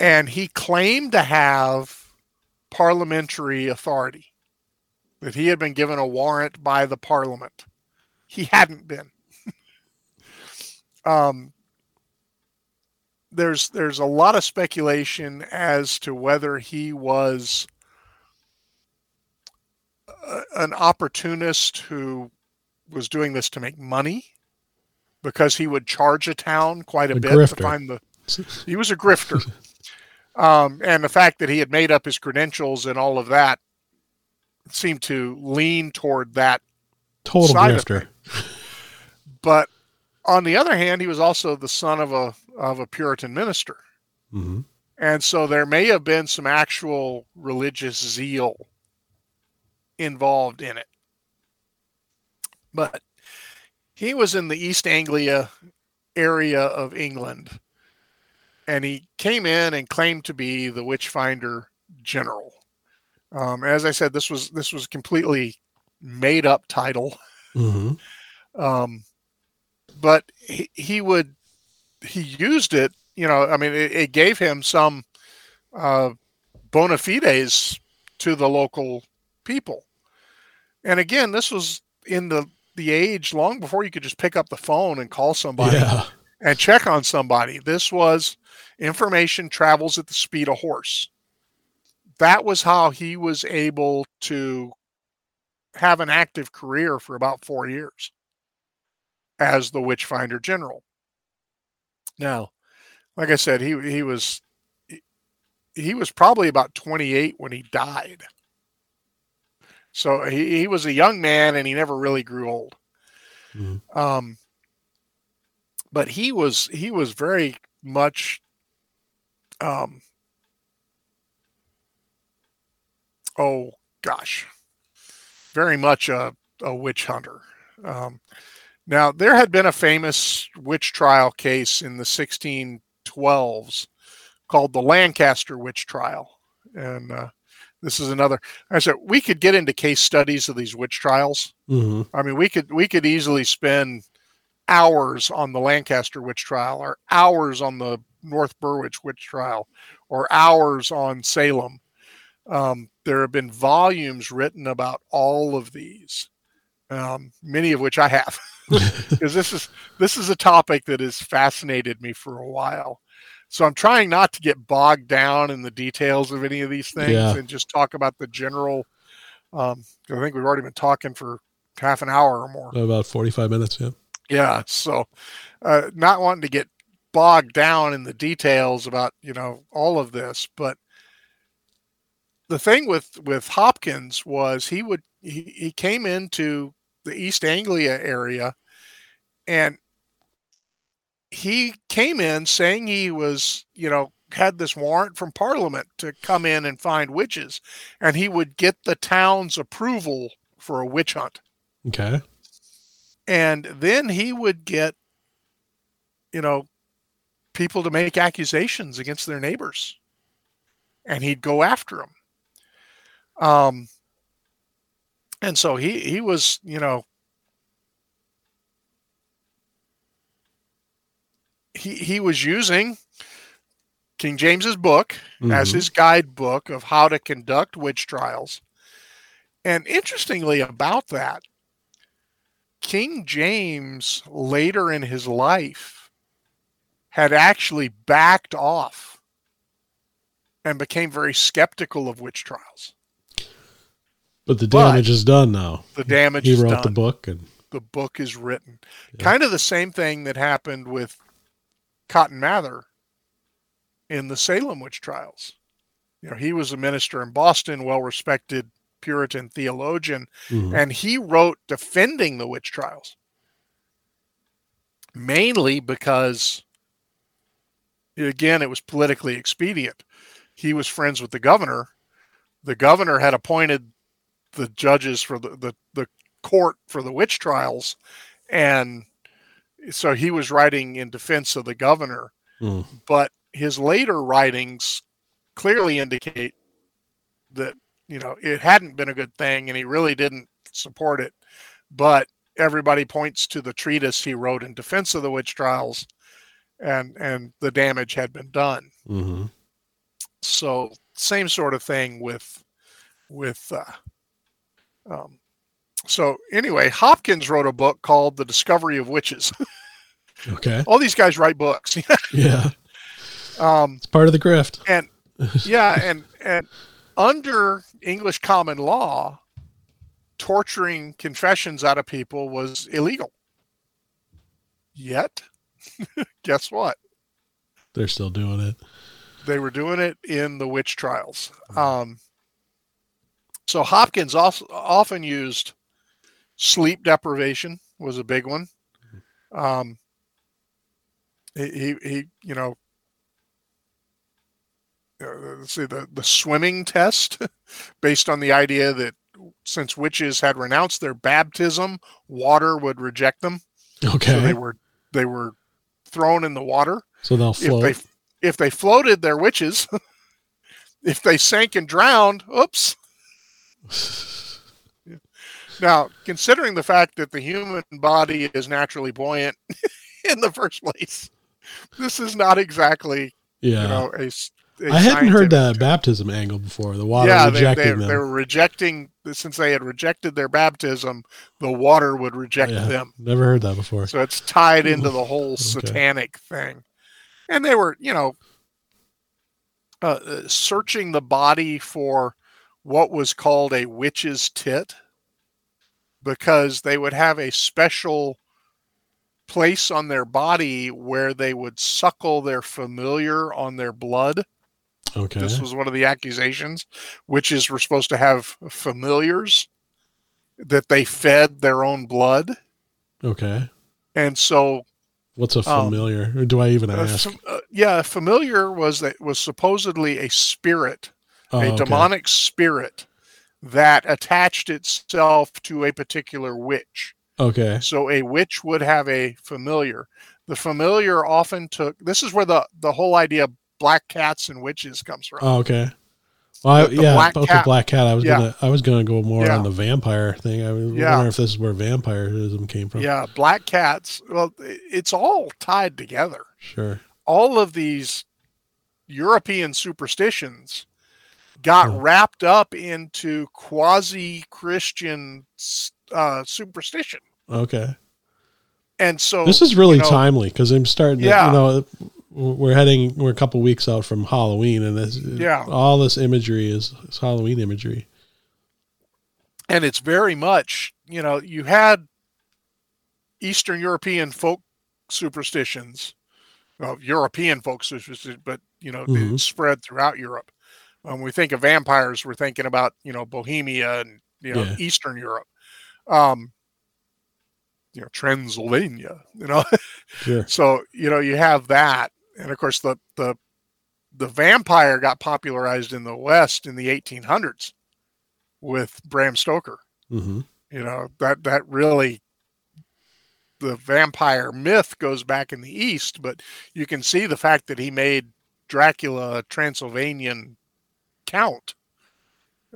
and he claimed to have parliamentary authority that he had been given a warrant by the parliament he hadn't been um, there's there's a lot of speculation as to whether he was uh, an opportunist who was doing this to make money because he would charge a town quite a, A bit grifter. to find the. He was a grifter, um, and the fact that he had made up his credentials and all of that seemed to lean toward that. Total grifter. But on the other hand, he was also the son of a of a Puritan minister. hmm And so there may have been some actual religious zeal involved in it. But he was in the East Anglia area of England and he came in and claimed to be the witch finder general. Um, as I said, this was this was a completely made up title. hmm Um, but he, he would he used it you know i mean it, it gave him some uh, bona fides to the local people. And again this was in the the age long before you could just pick up the phone and call somebody Yeah. and check on somebody. This was information travels at the speed of horse. That was how he was able to have an active career for about four years as the Witchfinder General. Now, like I said, he he was he- was probably about 28 when he died. So he, he was a young man and he never really grew old. Mhm. Um, but he was he was very much um, oh gosh, very much a, a witch hunter. Um, now, there had been a famous witch trial case in the 1612s called the Lancaster witch trial. And uh, this is another, I said, we could get into case studies of these witch trials. hmm I mean, we could we could easily spend hours on the Lancaster witch trial, or hours on the North Berwick witch trial, or hours on Salem. Um, there have been volumes written about all of these, um, many of which I have, because this is this is a topic that has fascinated me for a while. So I'm trying not to get bogged down in the details of any of these things Yeah. and just talk about the general. Um, I think we've already been talking for half an hour or more. About 45 minutes. Yeah. Yeah. So, uh, not wanting to get bogged down in the details about you know all of this, but the thing with with Hopkins was he would he, he came into the East Anglia area, and he came in saying he was you know had this warrant from Parliament to come in and find witches, and he would get the town's approval for a witch hunt Okay. and then he would get you know people to make accusations against their neighbors and he'd go after them um and so he he was you know he he was using King James's book as Mhm. his guidebook of how to conduct witch trials and interestingly about that King James later in his life had actually backed off and became very skeptical of witch trials. But the But- damage is done now. The damage He is wrote done. the book and The book is written. Yeah. Kind of the same thing that happened with Cotton Mather in the Salem witch trials. You know, he was a minister in Boston, well respected Puritan theologian, Mhm. and he wrote defending the witch trials mainly because again it was politically expedient he was friends with the governor the governor had appointed the judges for the, the, the court for the witch trials and so he was writing in defense of the governor Mm. but his later writings clearly indicate that you know it hadn't been a good thing and he really didn't support it but everybody points to the treatise he wrote in defense of the witch trials and and the damage had been done Mhm. so same sort of thing with with uh, um, so anyway hopkins wrote a book called the discovery of witches Okay. all these guys write books Yeah. um, It's part of the grift. And yeah and and under english common law torturing confessions out of people was illegal. Yet, guess what? They're still doing it. They were doing it in the witch trials. Um, so Hopkins also often used sleep deprivation was a big one. Um, he, he, you know, uh, let's see the the swimming test, based on the idea that since witches had renounced their baptism, water would reject them. Okay. So they were they were thrown in the water. So they'll float. If they if they floated, they're witches. if they sank and drowned, oops. Now, considering the fact that the human body is naturally buoyant in the first place, this is not exactly yeah. you know a. a I hadn't heard that baptism angle before. The water yeah, rejecting they, them. they were rejecting since they had rejected their baptism, the water would reject Yeah. them. Never heard that before. So it's tied into the whole Okay. satanic thing. And they were, you know, uh, uh, searching the body for what was called a witch's tit because they would have a special place on their body where they would suckle their familiar on their blood. Okay. This was one of the accusations. Witches were supposed to have familiars that they fed their own blood. Okay. And so What's a Um, familiar? or do I even ask? uh, yeah, familiar was that was supposedly a spirit, Oh, a okay. demonic spirit that attached itself to a particular witch. Okay. So a witch would have a familiar. The familiar often took. This is where the the whole idea of black cats and witches comes from. Oh, okay. Well, I, yeah, black okay, cat- black cat. I was yeah. gonna, I was gonna go more Yeah. on the vampire thing. I was Yeah. wondering if this is where vampirism came from. yeah, black cats. Well, it's all tied together. Sure. all of these European superstitions got Oh. wrapped up into quasi Christian uh, superstition. Okay. And so This is really you know, timely because I'm starting. To, Yeah. You know, we're heading. We're a couple weeks out from Halloween, and this, Yeah. all this imagery is, is Halloween imagery. And it's very much, you know, you had Eastern European folk superstitions, well, European folk superstitions, but, you know, Mhm. spread throughout Europe. When we think of vampires, we're thinking about, you know, Bohemia and, you know, Yeah. Eastern Europe. Um, you know, Transylvania, you know, Sure. so you know you have that and of course the the the vampire got popularized in the west in the 1800s with bram stoker hmm you know that that really the vampire myth goes back in the east but you can see the fact that he made dracula a transylvanian count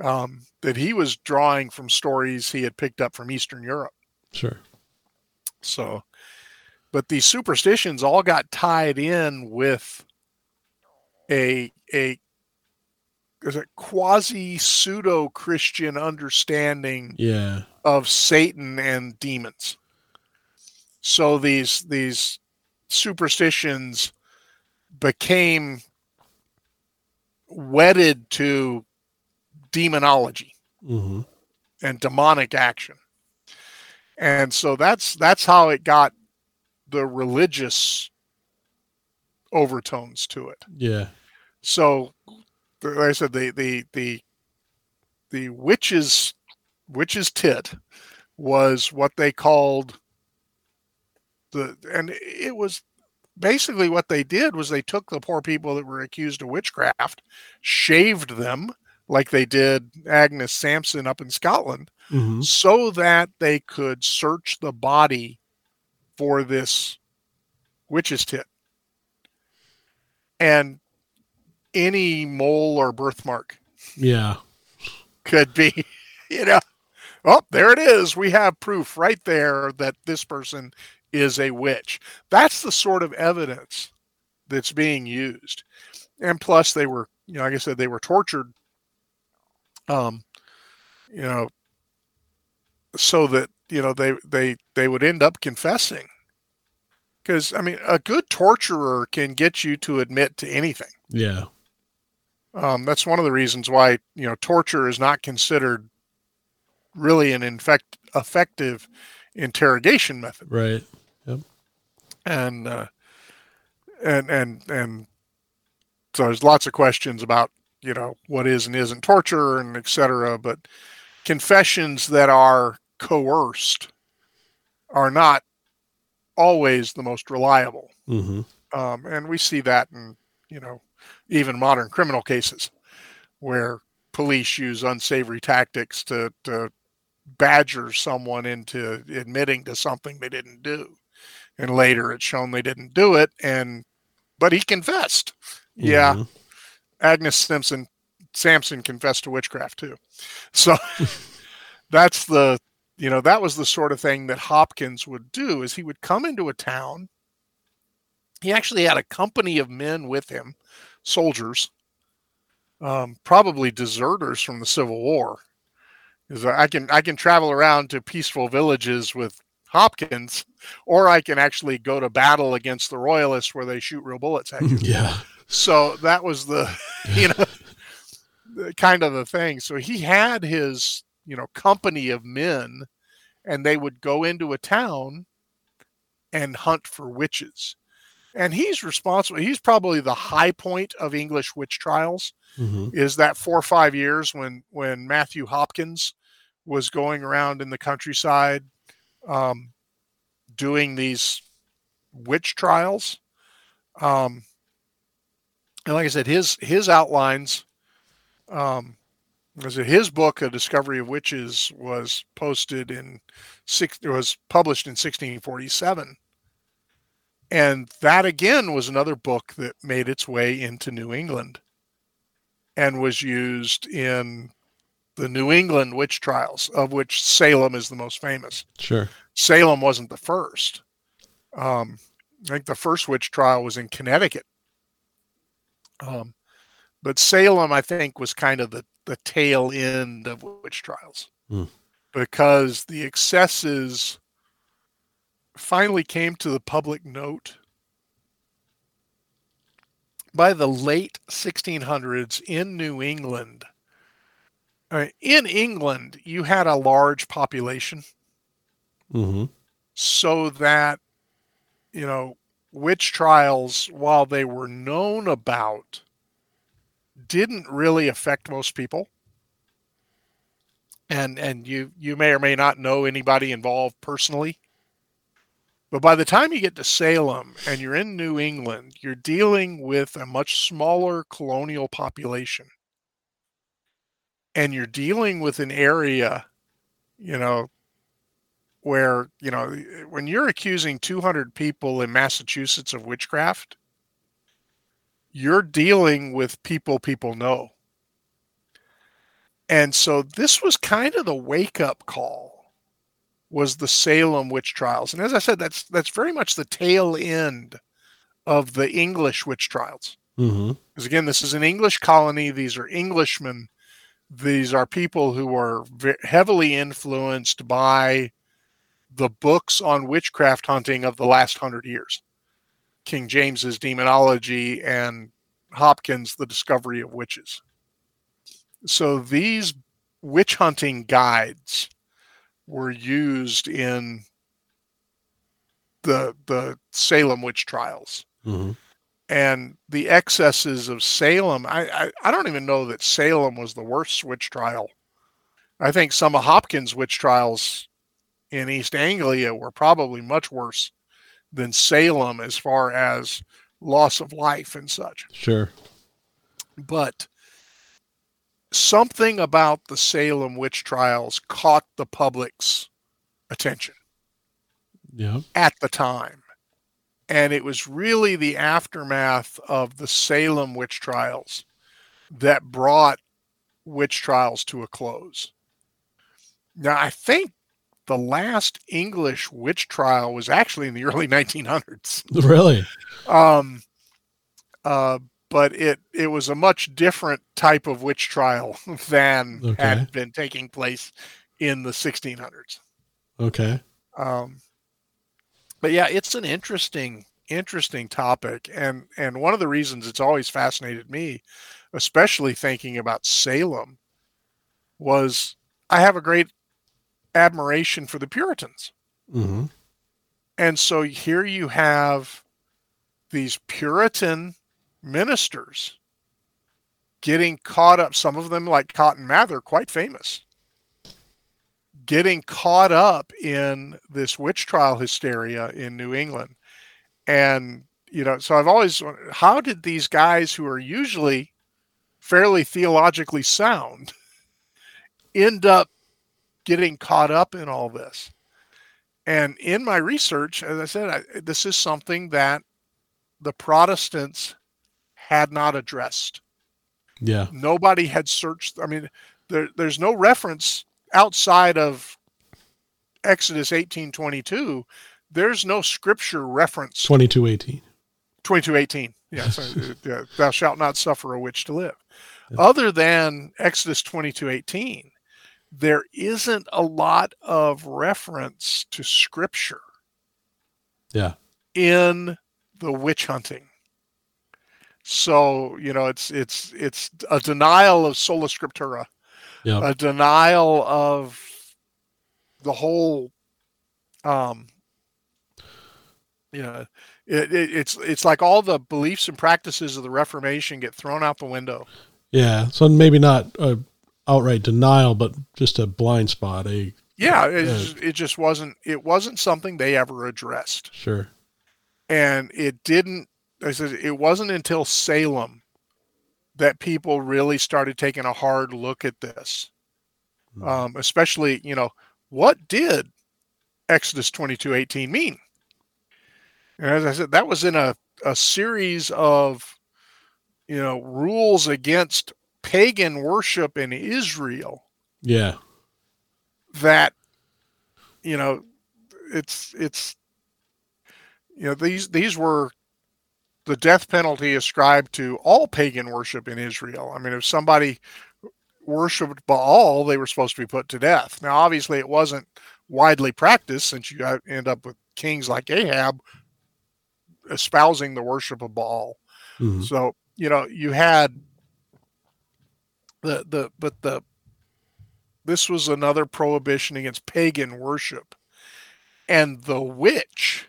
um, that he was drawing from stories he had picked up from eastern europe Sure. so, but these superstitions all got tied in with a a is a quasi pseudo Christian understanding Yeah. of Satan and demons. So these these superstitions became wedded to demonology hmm and demonic action. And so that's that's how it got the religious overtones to it. Yeah. So like I said the the the the witches witch's tit was what they called the and it was basically what they did was they took the poor people that were accused of witchcraft, shaved them like they did Agnes Sampson up in Scotland hmm so that they could search the body for this witch's tit. And any mole or birthmark Yeah. could be, you know, oh, there it is. We have proof right there that this person is a witch. That's the sort of evidence that's being used. And plus, they were, you know, like I said, they were tortured. Um, you know, so that you know they they they would end up confessing. Because I mean, a good torturer can get you to admit to anything. Yeah. Um, that's one of the reasons why you know torture is not considered really an infect, effective interrogation method. Right. And uh, and and and so there's lots of questions about you know what is and isn't torture and etc. But confessions that are coerced are not always the most reliable. Mm-hmm. Um, and we see that in, you know, even modern criminal cases where police use unsavory tactics to, to badger someone into admitting to something they didn't do. And later it's shown they didn't do it. And, but he confessed. Yeah. Mm-hmm. Agnes Simpson, Sampson confessed to witchcraft too. So that's the, you know, that was the sort of thing that Hopkins would do is he would come into a town he actually had a company of men with him, soldiers, um, probably deserters from the Civil War. Because I can I can travel around to peaceful villages with Hopkins, or I can actually go to battle against the Royalists where they shoot real bullets at you. Yeah. So that was the, you know, kind of the thing. So he had his, you know, company of men, and they would go into a town and hunt for witches and he's responsible. He's probably the high point of English witch trials. Mm-hmm. Is that four or five years when when Matthew Hopkins was going around in the countryside, um, doing these witch trials. Um, and like I said, his his outlines, um, was it his book, A Discovery of Witches, was posted in six. Was published in 1647 and that again was another book that made its way into New England and was used in the New England witch trials, of which Salem is the most famous. Sure. Salem wasn't the first. Um, I think the first witch trial was in Connecticut. Um, but Salem, I think, was kind of the, the tail end of witch trials Hmm. because the excesses finally came to the public note by the late 1600s in New England. In England, you had a large population, Mm-hmm. so that, you know, witch trials, while they were known about, didn't really affect most people. And and you you may or may not know anybody involved personally. But by the time you get to Salem and you're in New England, you're dealing with a much smaller colonial population. And you're dealing with an area, you know, where, you know, when you're accusing 200 people in Massachusetts of witchcraft, you're dealing with people people know. And so this was kind of the wake up call was the Salem witch trials. And as I said, that's that's very much the tail end of the English witch trials. Mm-hmm. Because again, this is an English colony. These are Englishmen. These are people who are heavily influenced by the books on witchcraft hunting of the last hundred years. King James's Demonology and Hopkins' The Discovery of Witches. So these witch hunting guides were used in the the Salem witch trials Mm-hmm. And the excesses of Salem. I, I I don't even know that Salem was the worst witch trial. I think some of Hopkins' witch trials in East Anglia were probably much worse than Salem as far as loss of life and such. Sure. But something about the Salem witch trials caught the public's attention Yeah. at the time. And it was really the aftermath of the Salem witch trials that brought witch trials to a close. Now, I think the last English witch trial was actually in the early 1900s. Really. Um, uh, but it it was a much different type of witch trial than Okay. had been taking place in the 1600s. Okay. Um, but yeah, it's an interesting interesting topic, and and one of the reasons it's always fascinated me, especially thinking about Salem, was I have a great admiration for the Puritans. Mm-hmm. And so here you have these Puritan ministers getting caught up, some of them, like Cotton Mather, quite famous, getting caught up in this witch trial hysteria in New England. And, you know, so I've always wondered how did these guys who are usually fairly theologically sound end up getting caught up in all this? And in my research, as I said, I, this is something that the Protestants had not addressed. Yeah. Nobody had searched. I mean, there, there's no reference outside of Exodus 18:22. There's no scripture reference 2218. 22:18. Yeah, so, uh, yeah, thou shalt not suffer a witch to live. Other than Exodus 22:18, there isn't a lot of reference to scripture Yeah. in the witch hunting. So, you know, it's it's it's a denial of sola scriptura, A denial of the whole um you know, it, it, it's it's like all the beliefs and practices of the Reformation get thrown out the window. Yeah. So maybe not a outright denial, but just a blind spot. A Yeah, it, it just wasn't it wasn't something they ever addressed. sure. and it didn't i said it wasn't until salem that people really started taking a hard look at this Hmm. um, especially you know what did exodus 22 18 mean and as i said that was in a, a series of you know rules against pagan worship in israel Yeah. that you know it's it's you know these these were the death penalty ascribed to all pagan worship in Israel. I mean, if somebody worshipped Baal, they were supposed to be put to death. Now, obviously, it wasn't widely practiced since you end up with kings like Ahab espousing the worship of Baal. Mhm. So you know you had the the but the this was another prohibition against pagan worship, and the witch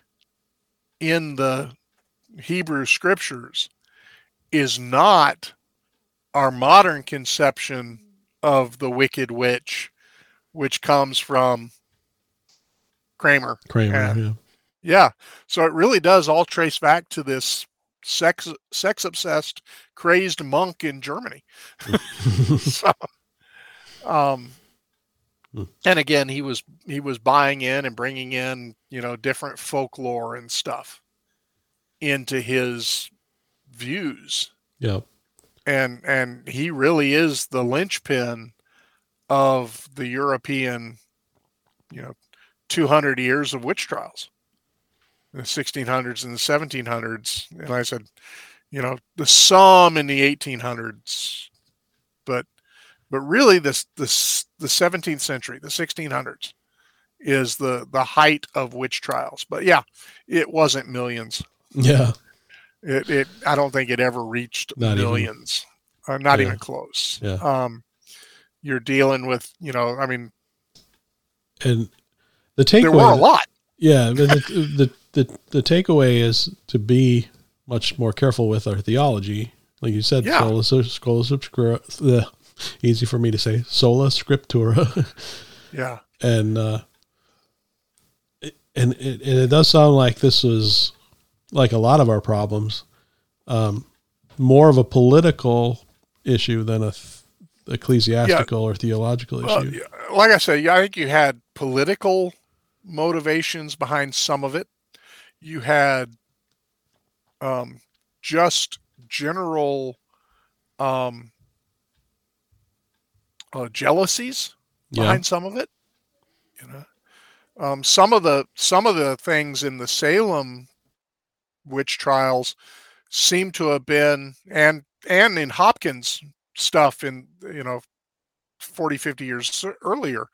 in the Hebrew scriptures is not our modern conception of the wicked witch, which comes from Kramer. Kramer. Yeah. Yeah. Yeah. So it really does all trace back to this sex sex obsessed crazed monk in Germany. so, um Hmm. and again he was he was buying in and bringing in, you know, different folklore and stuff into his views. yeah. And and he really is the linchpin of the European, you know, 200 years of witch trials. The 1600s and the 1700s and i said you know the some in the 1800s but but really this this the 17th century the 1600s is the the height of witch trials. But yeah it wasn't millions Yeah. it, it i don't think it ever reached Not even- millions uh, not Yeah. even close Yeah. um you're dealing with you know i mean And the takeaway. there were a lot Yeah, the, the the the takeaway is to be much more careful with our theology, like you said. Yeah. Sola, sola scriptura. The easy for me to say. Sola scriptura, yeah and uh, it- and it, and it does sound like this was like a lot of our problems, um, more of a political issue than a th- ecclesiastical or theological issue. yeah, like I said, I think you had political motivations behind some of it. You had um, just general um, uh, jealousies Yeah, behind some of it. You know, um, some of the some of the things in the Salem witch trials seem to have been and and in Hopkins stuff in you know 40 50 years earlier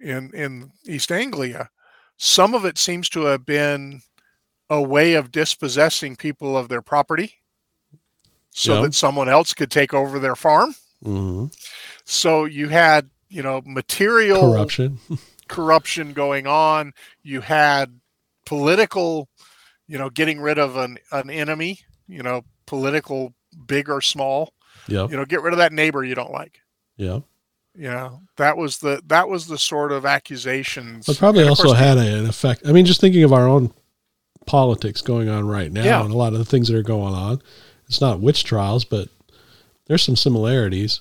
in in East Anglia some of it seems to have been a way of dispossessing people of their property so that someone else could take over their farm hmm so you had you know material corruption. corruption going on. You had political, you know, getting rid of an, an enemy, you know, political, big or small. Yeah. You know, get rid of that neighbor you don't like. Yeah. Yeah. that was the that was the sort of accusations. It probably also course, had an effect. I mean, just thinking of our own politics going on right now Yeah. and a lot of the things that are going on. It's not witch trials, but there's some similarities.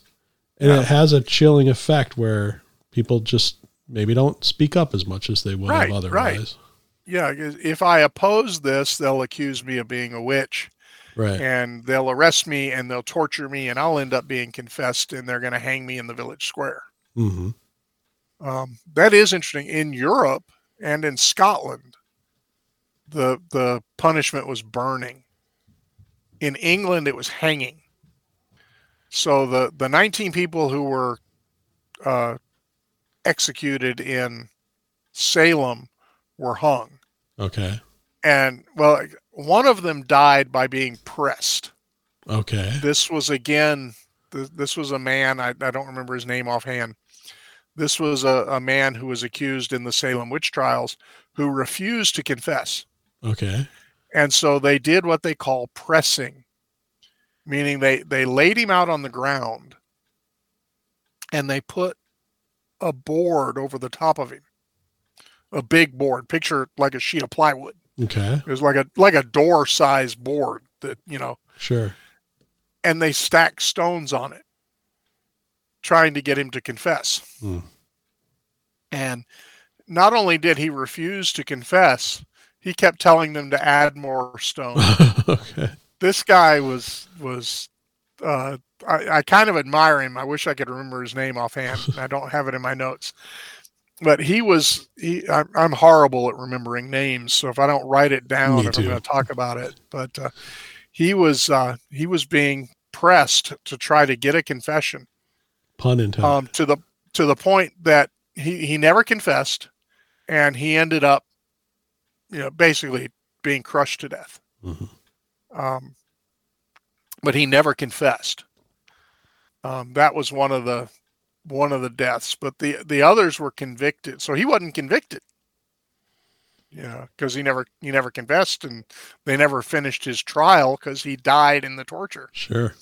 And Yeah. it has a chilling effect where people just maybe don't speak up as much as they would Right, have otherwise. right. Yeah, if I oppose this, they'll accuse me of being a witch. Right. and they'll arrest me and they'll torture me and I'll end up being confessed and they're going to hang me in the village square. hmm Um, that is interesting. In Europe and in Scotland, the the punishment was burning. In England, it was hanging. So the the 19 people who were uh, executed in Salem were hung, Okay. and well, one of them died by being pressed. Okay. this was again th- this was a man I, I don't remember his name offhand this was a, a man who was accused in the salem witch trials who refused to confess Okay. and so they did what they call pressing meaning they they laid him out on the ground and they put a board over the top of him a big board picture like a sheet of plywood Okay. it was like a like a door size board that you know Sure. and they stacked stones on it, trying to get him to confess. Hmm. And not only did he refuse to confess, he kept telling them to add more stones. okay. this guy was was uh, I, I kind of admire him. I wish I could remember his name offhand. I don't have it in my notes. But he was he. I'm, I'm horrible at remembering names, so if I don't write it down, if I'm going to talk about it, but uh, he was uh, he was being pressed to try to get a confession Pun intended. um, to the to the point that he he never confessed, and he ended up, you know, basically being crushed to death. Mhm. Um, but he never confessed. Um, that was one of the one of the deaths, but the the others were convicted. So he wasn't convicted. You know, because he never he never confessed, and they never finished his trial because he died in the torture Sure.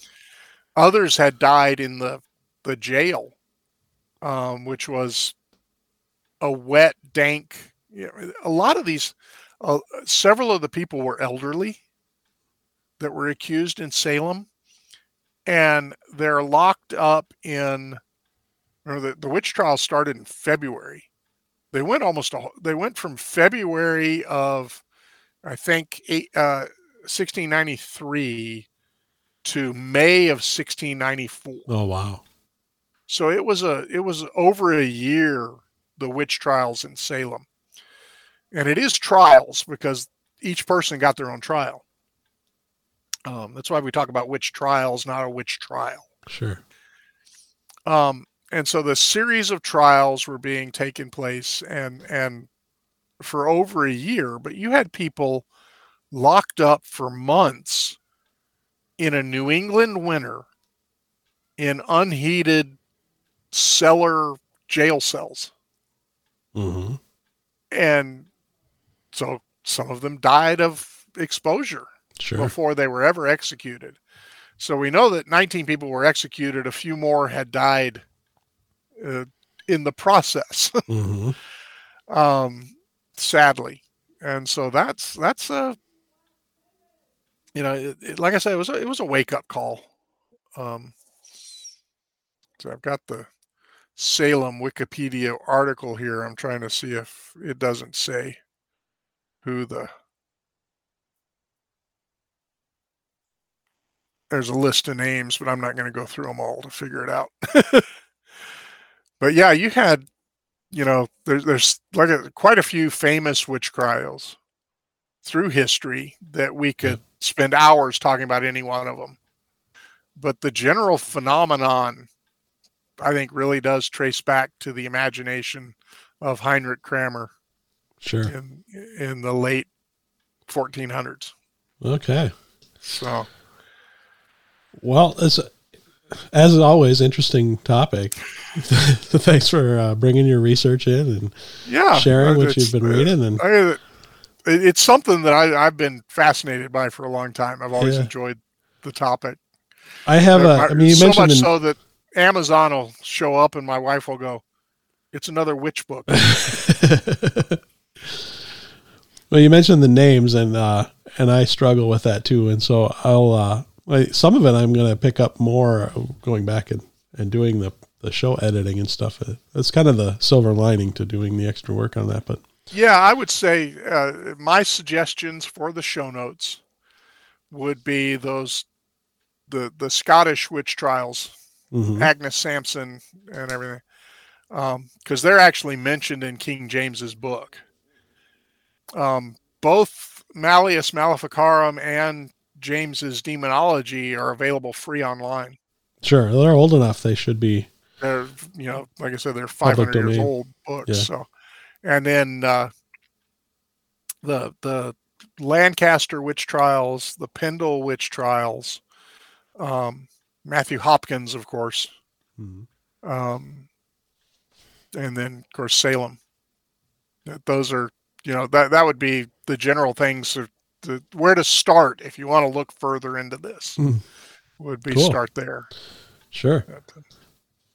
others had died in the the jail um, which was a wet dank you know, a lot of these uh, several of the people were elderly that were accused in salem and they're locked up in or the, the witch trial started in february they went almost a, they went from february of i think eight, uh, 1693 to May of 1694. Oh wow. So it was a it was over a year the witch trials in Salem. And it is trials because each person got their own trial. Um, that's why we talk about witch trials, not a witch trial. Sure. Um, and so the series of trials were being taken place and and for over a year, but you had people locked up for months in a New England winter in unheated cellar jail cells. hmm And so some of them died of exposure Sure. before they were ever executed. So we know that 19 people were executed. A few more had died uh, in the process, hmm um, sadly. And so that's that's a you know, it, it- like I said, it was a, it was a wake up call. Um, so I've got the Salem Wikipedia article here. I'm trying to see if it doesn't say who the there's a list of names, but I'm not going to go through them all to figure it out. but yeah, you had, you know, there's there's like a, quite a few famous witch trials through history that we could spend hours talking about any one of them. But the general phenomenon, I think, really does trace back to the imagination of Heinrich Kramer Sure. in in the late 1400s. Okay. So Well, it's as always, interesting topic. Thanks for uh, bringing your research in and yeah, sharing what you've been reading. And I, it's something that I, I've been fascinated by for a long time. I've always Yeah. enjoyed the topic. I have a. I mean, you so mentioned much in- so that Amazon will show up and my wife will go, "It's another witch book." well, you mentioned the names, and uh, and I struggle with that too. And so I'll like, some of it I'm going to pick up more going back and, and doing the the show editing and stuff. That's kind of the silver lining to doing the extra work on that. But Yeah, I would say uh, my suggestions for the show notes would be those the the Scottish witch trials, mhm. Agnes Sampson and everything, because they're actually mentioned in King James's book. Um, both Malleus Maleficarum and James's Demonology are available free online. sure, they're old enough; they should be. They're you know, like I said, they're 500 years old books. Yeah. So, and then uh, the the Lancaster witch trials, the Pendle witch trials, um, Matthew Hopkins, of course, Mhm. um, and then of course Salem. Those are you know that that would be the general things of the, where to start if you want to look further into this. Mm. Would be Cool. start there. Sure.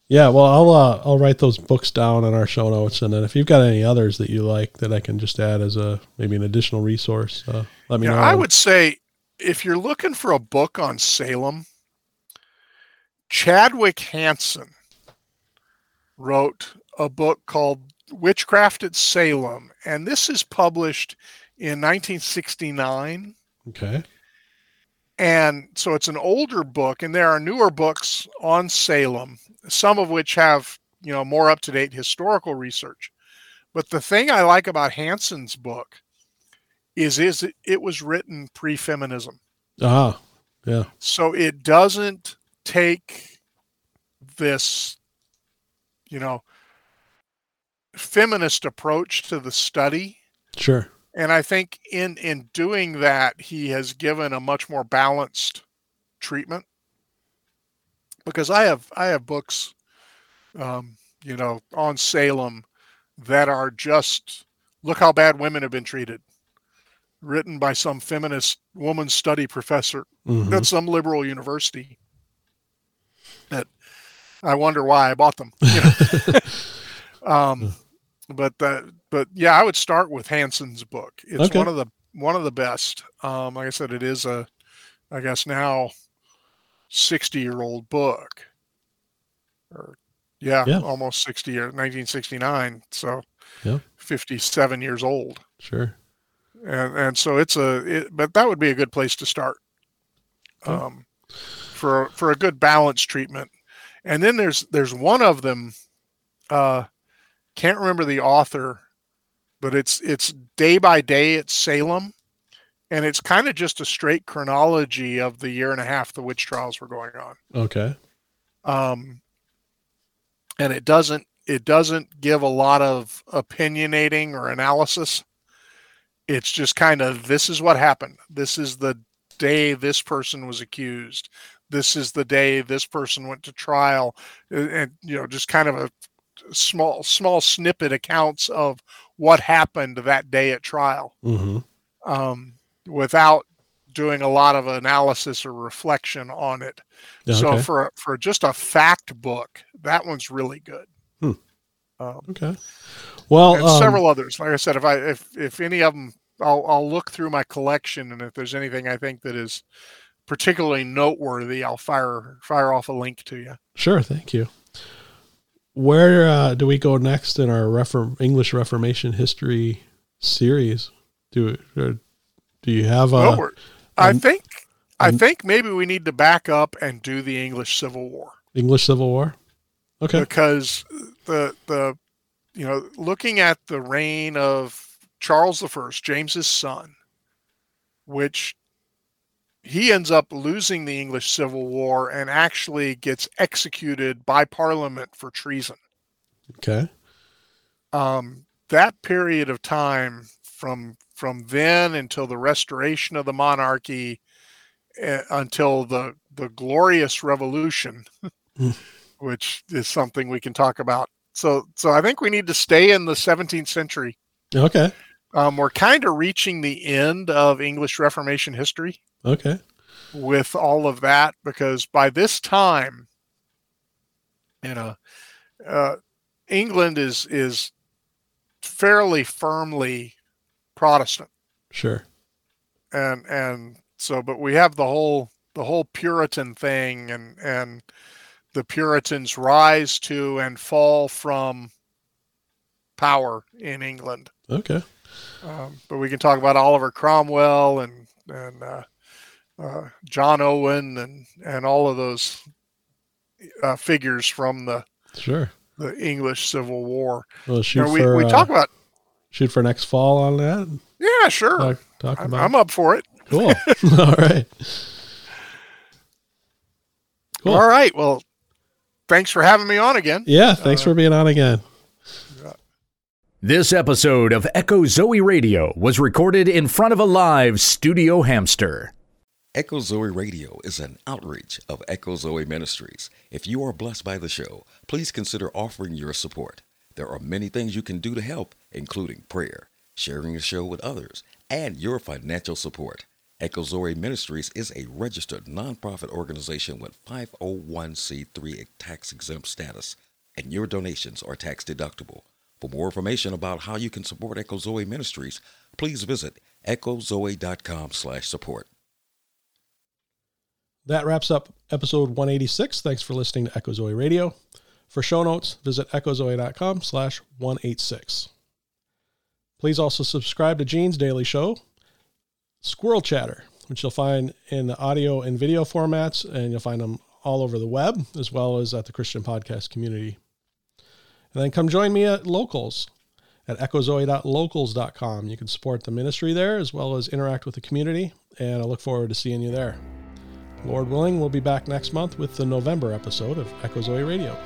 Yeah, well, I'll uh, I'll write those books down in our show notes, and then if you've got any others that you like that I can just add as a maybe an additional resource, uh, let me Yeah, know. I would say if you're looking for a book on Salem, Chadwick Hansen wrote a book called Witchcraft at Salem, and this is published in 1969. Okay. And so it's an older book, and there are newer books on Salem, some of which have you know more up to date historical research. But the thing I like about Hansen's book is is it, it was written pre-feminism. Ah, yeah. so it doesn't take this you know feminist approach to the study Sure. And i think in in doing that he has given a much more balanced treatment because i have i have books um you know on salem that are just look how bad women have been treated written by some feminist woman study professor Mhm. at some liberal university that I wonder why I bought them. You know? um, but uh, but yeah, I would start with Hansen's book. It's Okay. one of the one of the best. Um, like I said, it is a I guess now sixty year old book. Or yeah, Yeah. almost sixty year, nineteen sixty nine. So Yeah. fifty seven years old Sure. and and so it's a it, but that would be a good place to start Okay. um, for for a good balance treatment and then there's there's one of them uh can't remember the author but it's it's day by day at salem and it's kind of just a straight chronology of the year and a half the witch trials were going on. Okay. um, and it doesn't it doesn't give a lot of opinionating or analysis. It's just kind of this is what happened. This is the day this person was accused. This is the day this person went to trial. And, and you know just kind of a small small snippet accounts of what happened that day at trial hmm um, without doing a lot of analysis or reflection on it Yeah, so okay. for for just a fact book, that one's really good. Hmm. Um, okay. Well, and um, several others. Like I said, if I if if any of them, I'll I'll look through my collection, and if there's anything I think that is particularly noteworthy, I'll fire fire off a link to you. Sure. Thank you. Where uh, do we go next in our Refor- English Reformation history series? Do do you have a? we're- I um, think I um, think maybe we need to back up and do the English Civil War. English Civil War? Okay. because the the you know looking at the reign of Charles the First, James's son, which he ends up losing the English Civil War and actually gets executed by Parliament for treason. Okay. Um, that period of time from from then until the restoration of the monarchy uh, until the the Glorious Revolution, Mm. which is something we can talk about. So, so I think we need to stay in the 17th century. Okay. Um, we're kind of reaching the end of English Reformation history Okay. with all of that because by this time, you know, uh, England is is fairly firmly Protestant, Sure. and and so, but we have the whole the whole Puritan thing, and and the Puritans rise to and fall from power in England. Okay. Um, but we can talk about Oliver Cromwell and and uh, uh, John Owen and and all of those uh, figures from the Sure. the English Civil War. Well, You shoot know, we for we uh, talk about shoot for next fall on that. yeah, sure. Talk, talk I'm, about. I'm up for it. Cool. All right. Cool. All right. Well, thanks for having me on again. Yeah. Thanks Uh, for being on again. This episode of Echo Zoe Radio was recorded in front of a live studio hamster. Echo Zoe Radio is an outreach of Echo Zoe Ministries. If you are blessed by the show, please consider offering your support. There are many things you can do to help, including prayer, sharing the show with others, and your financial support. Echo Zoe Ministries is a registered nonprofit organization with 501c3 tax exempt status, and your donations are tax deductible. For more information about how you can support Echo Zoe Ministries, please visit echozoe.com/support. That wraps up episode 186. Thanks for listening to Echo Zoe Radio. For show notes, visit echozoe.com slash 186. Please also subscribe to Gene's Daily Show, Squirrel Chatter, which you'll find in the audio and video formats, and you'll find them all over the web, as well as at the Christian podcast community. And then come join me at Locals at echozoe.locals.com. You can support the ministry there, as well as interact with the community, and I look forward to seeing you there. Lord willing, we'll be back next month with the November episode of Echozoe Radio.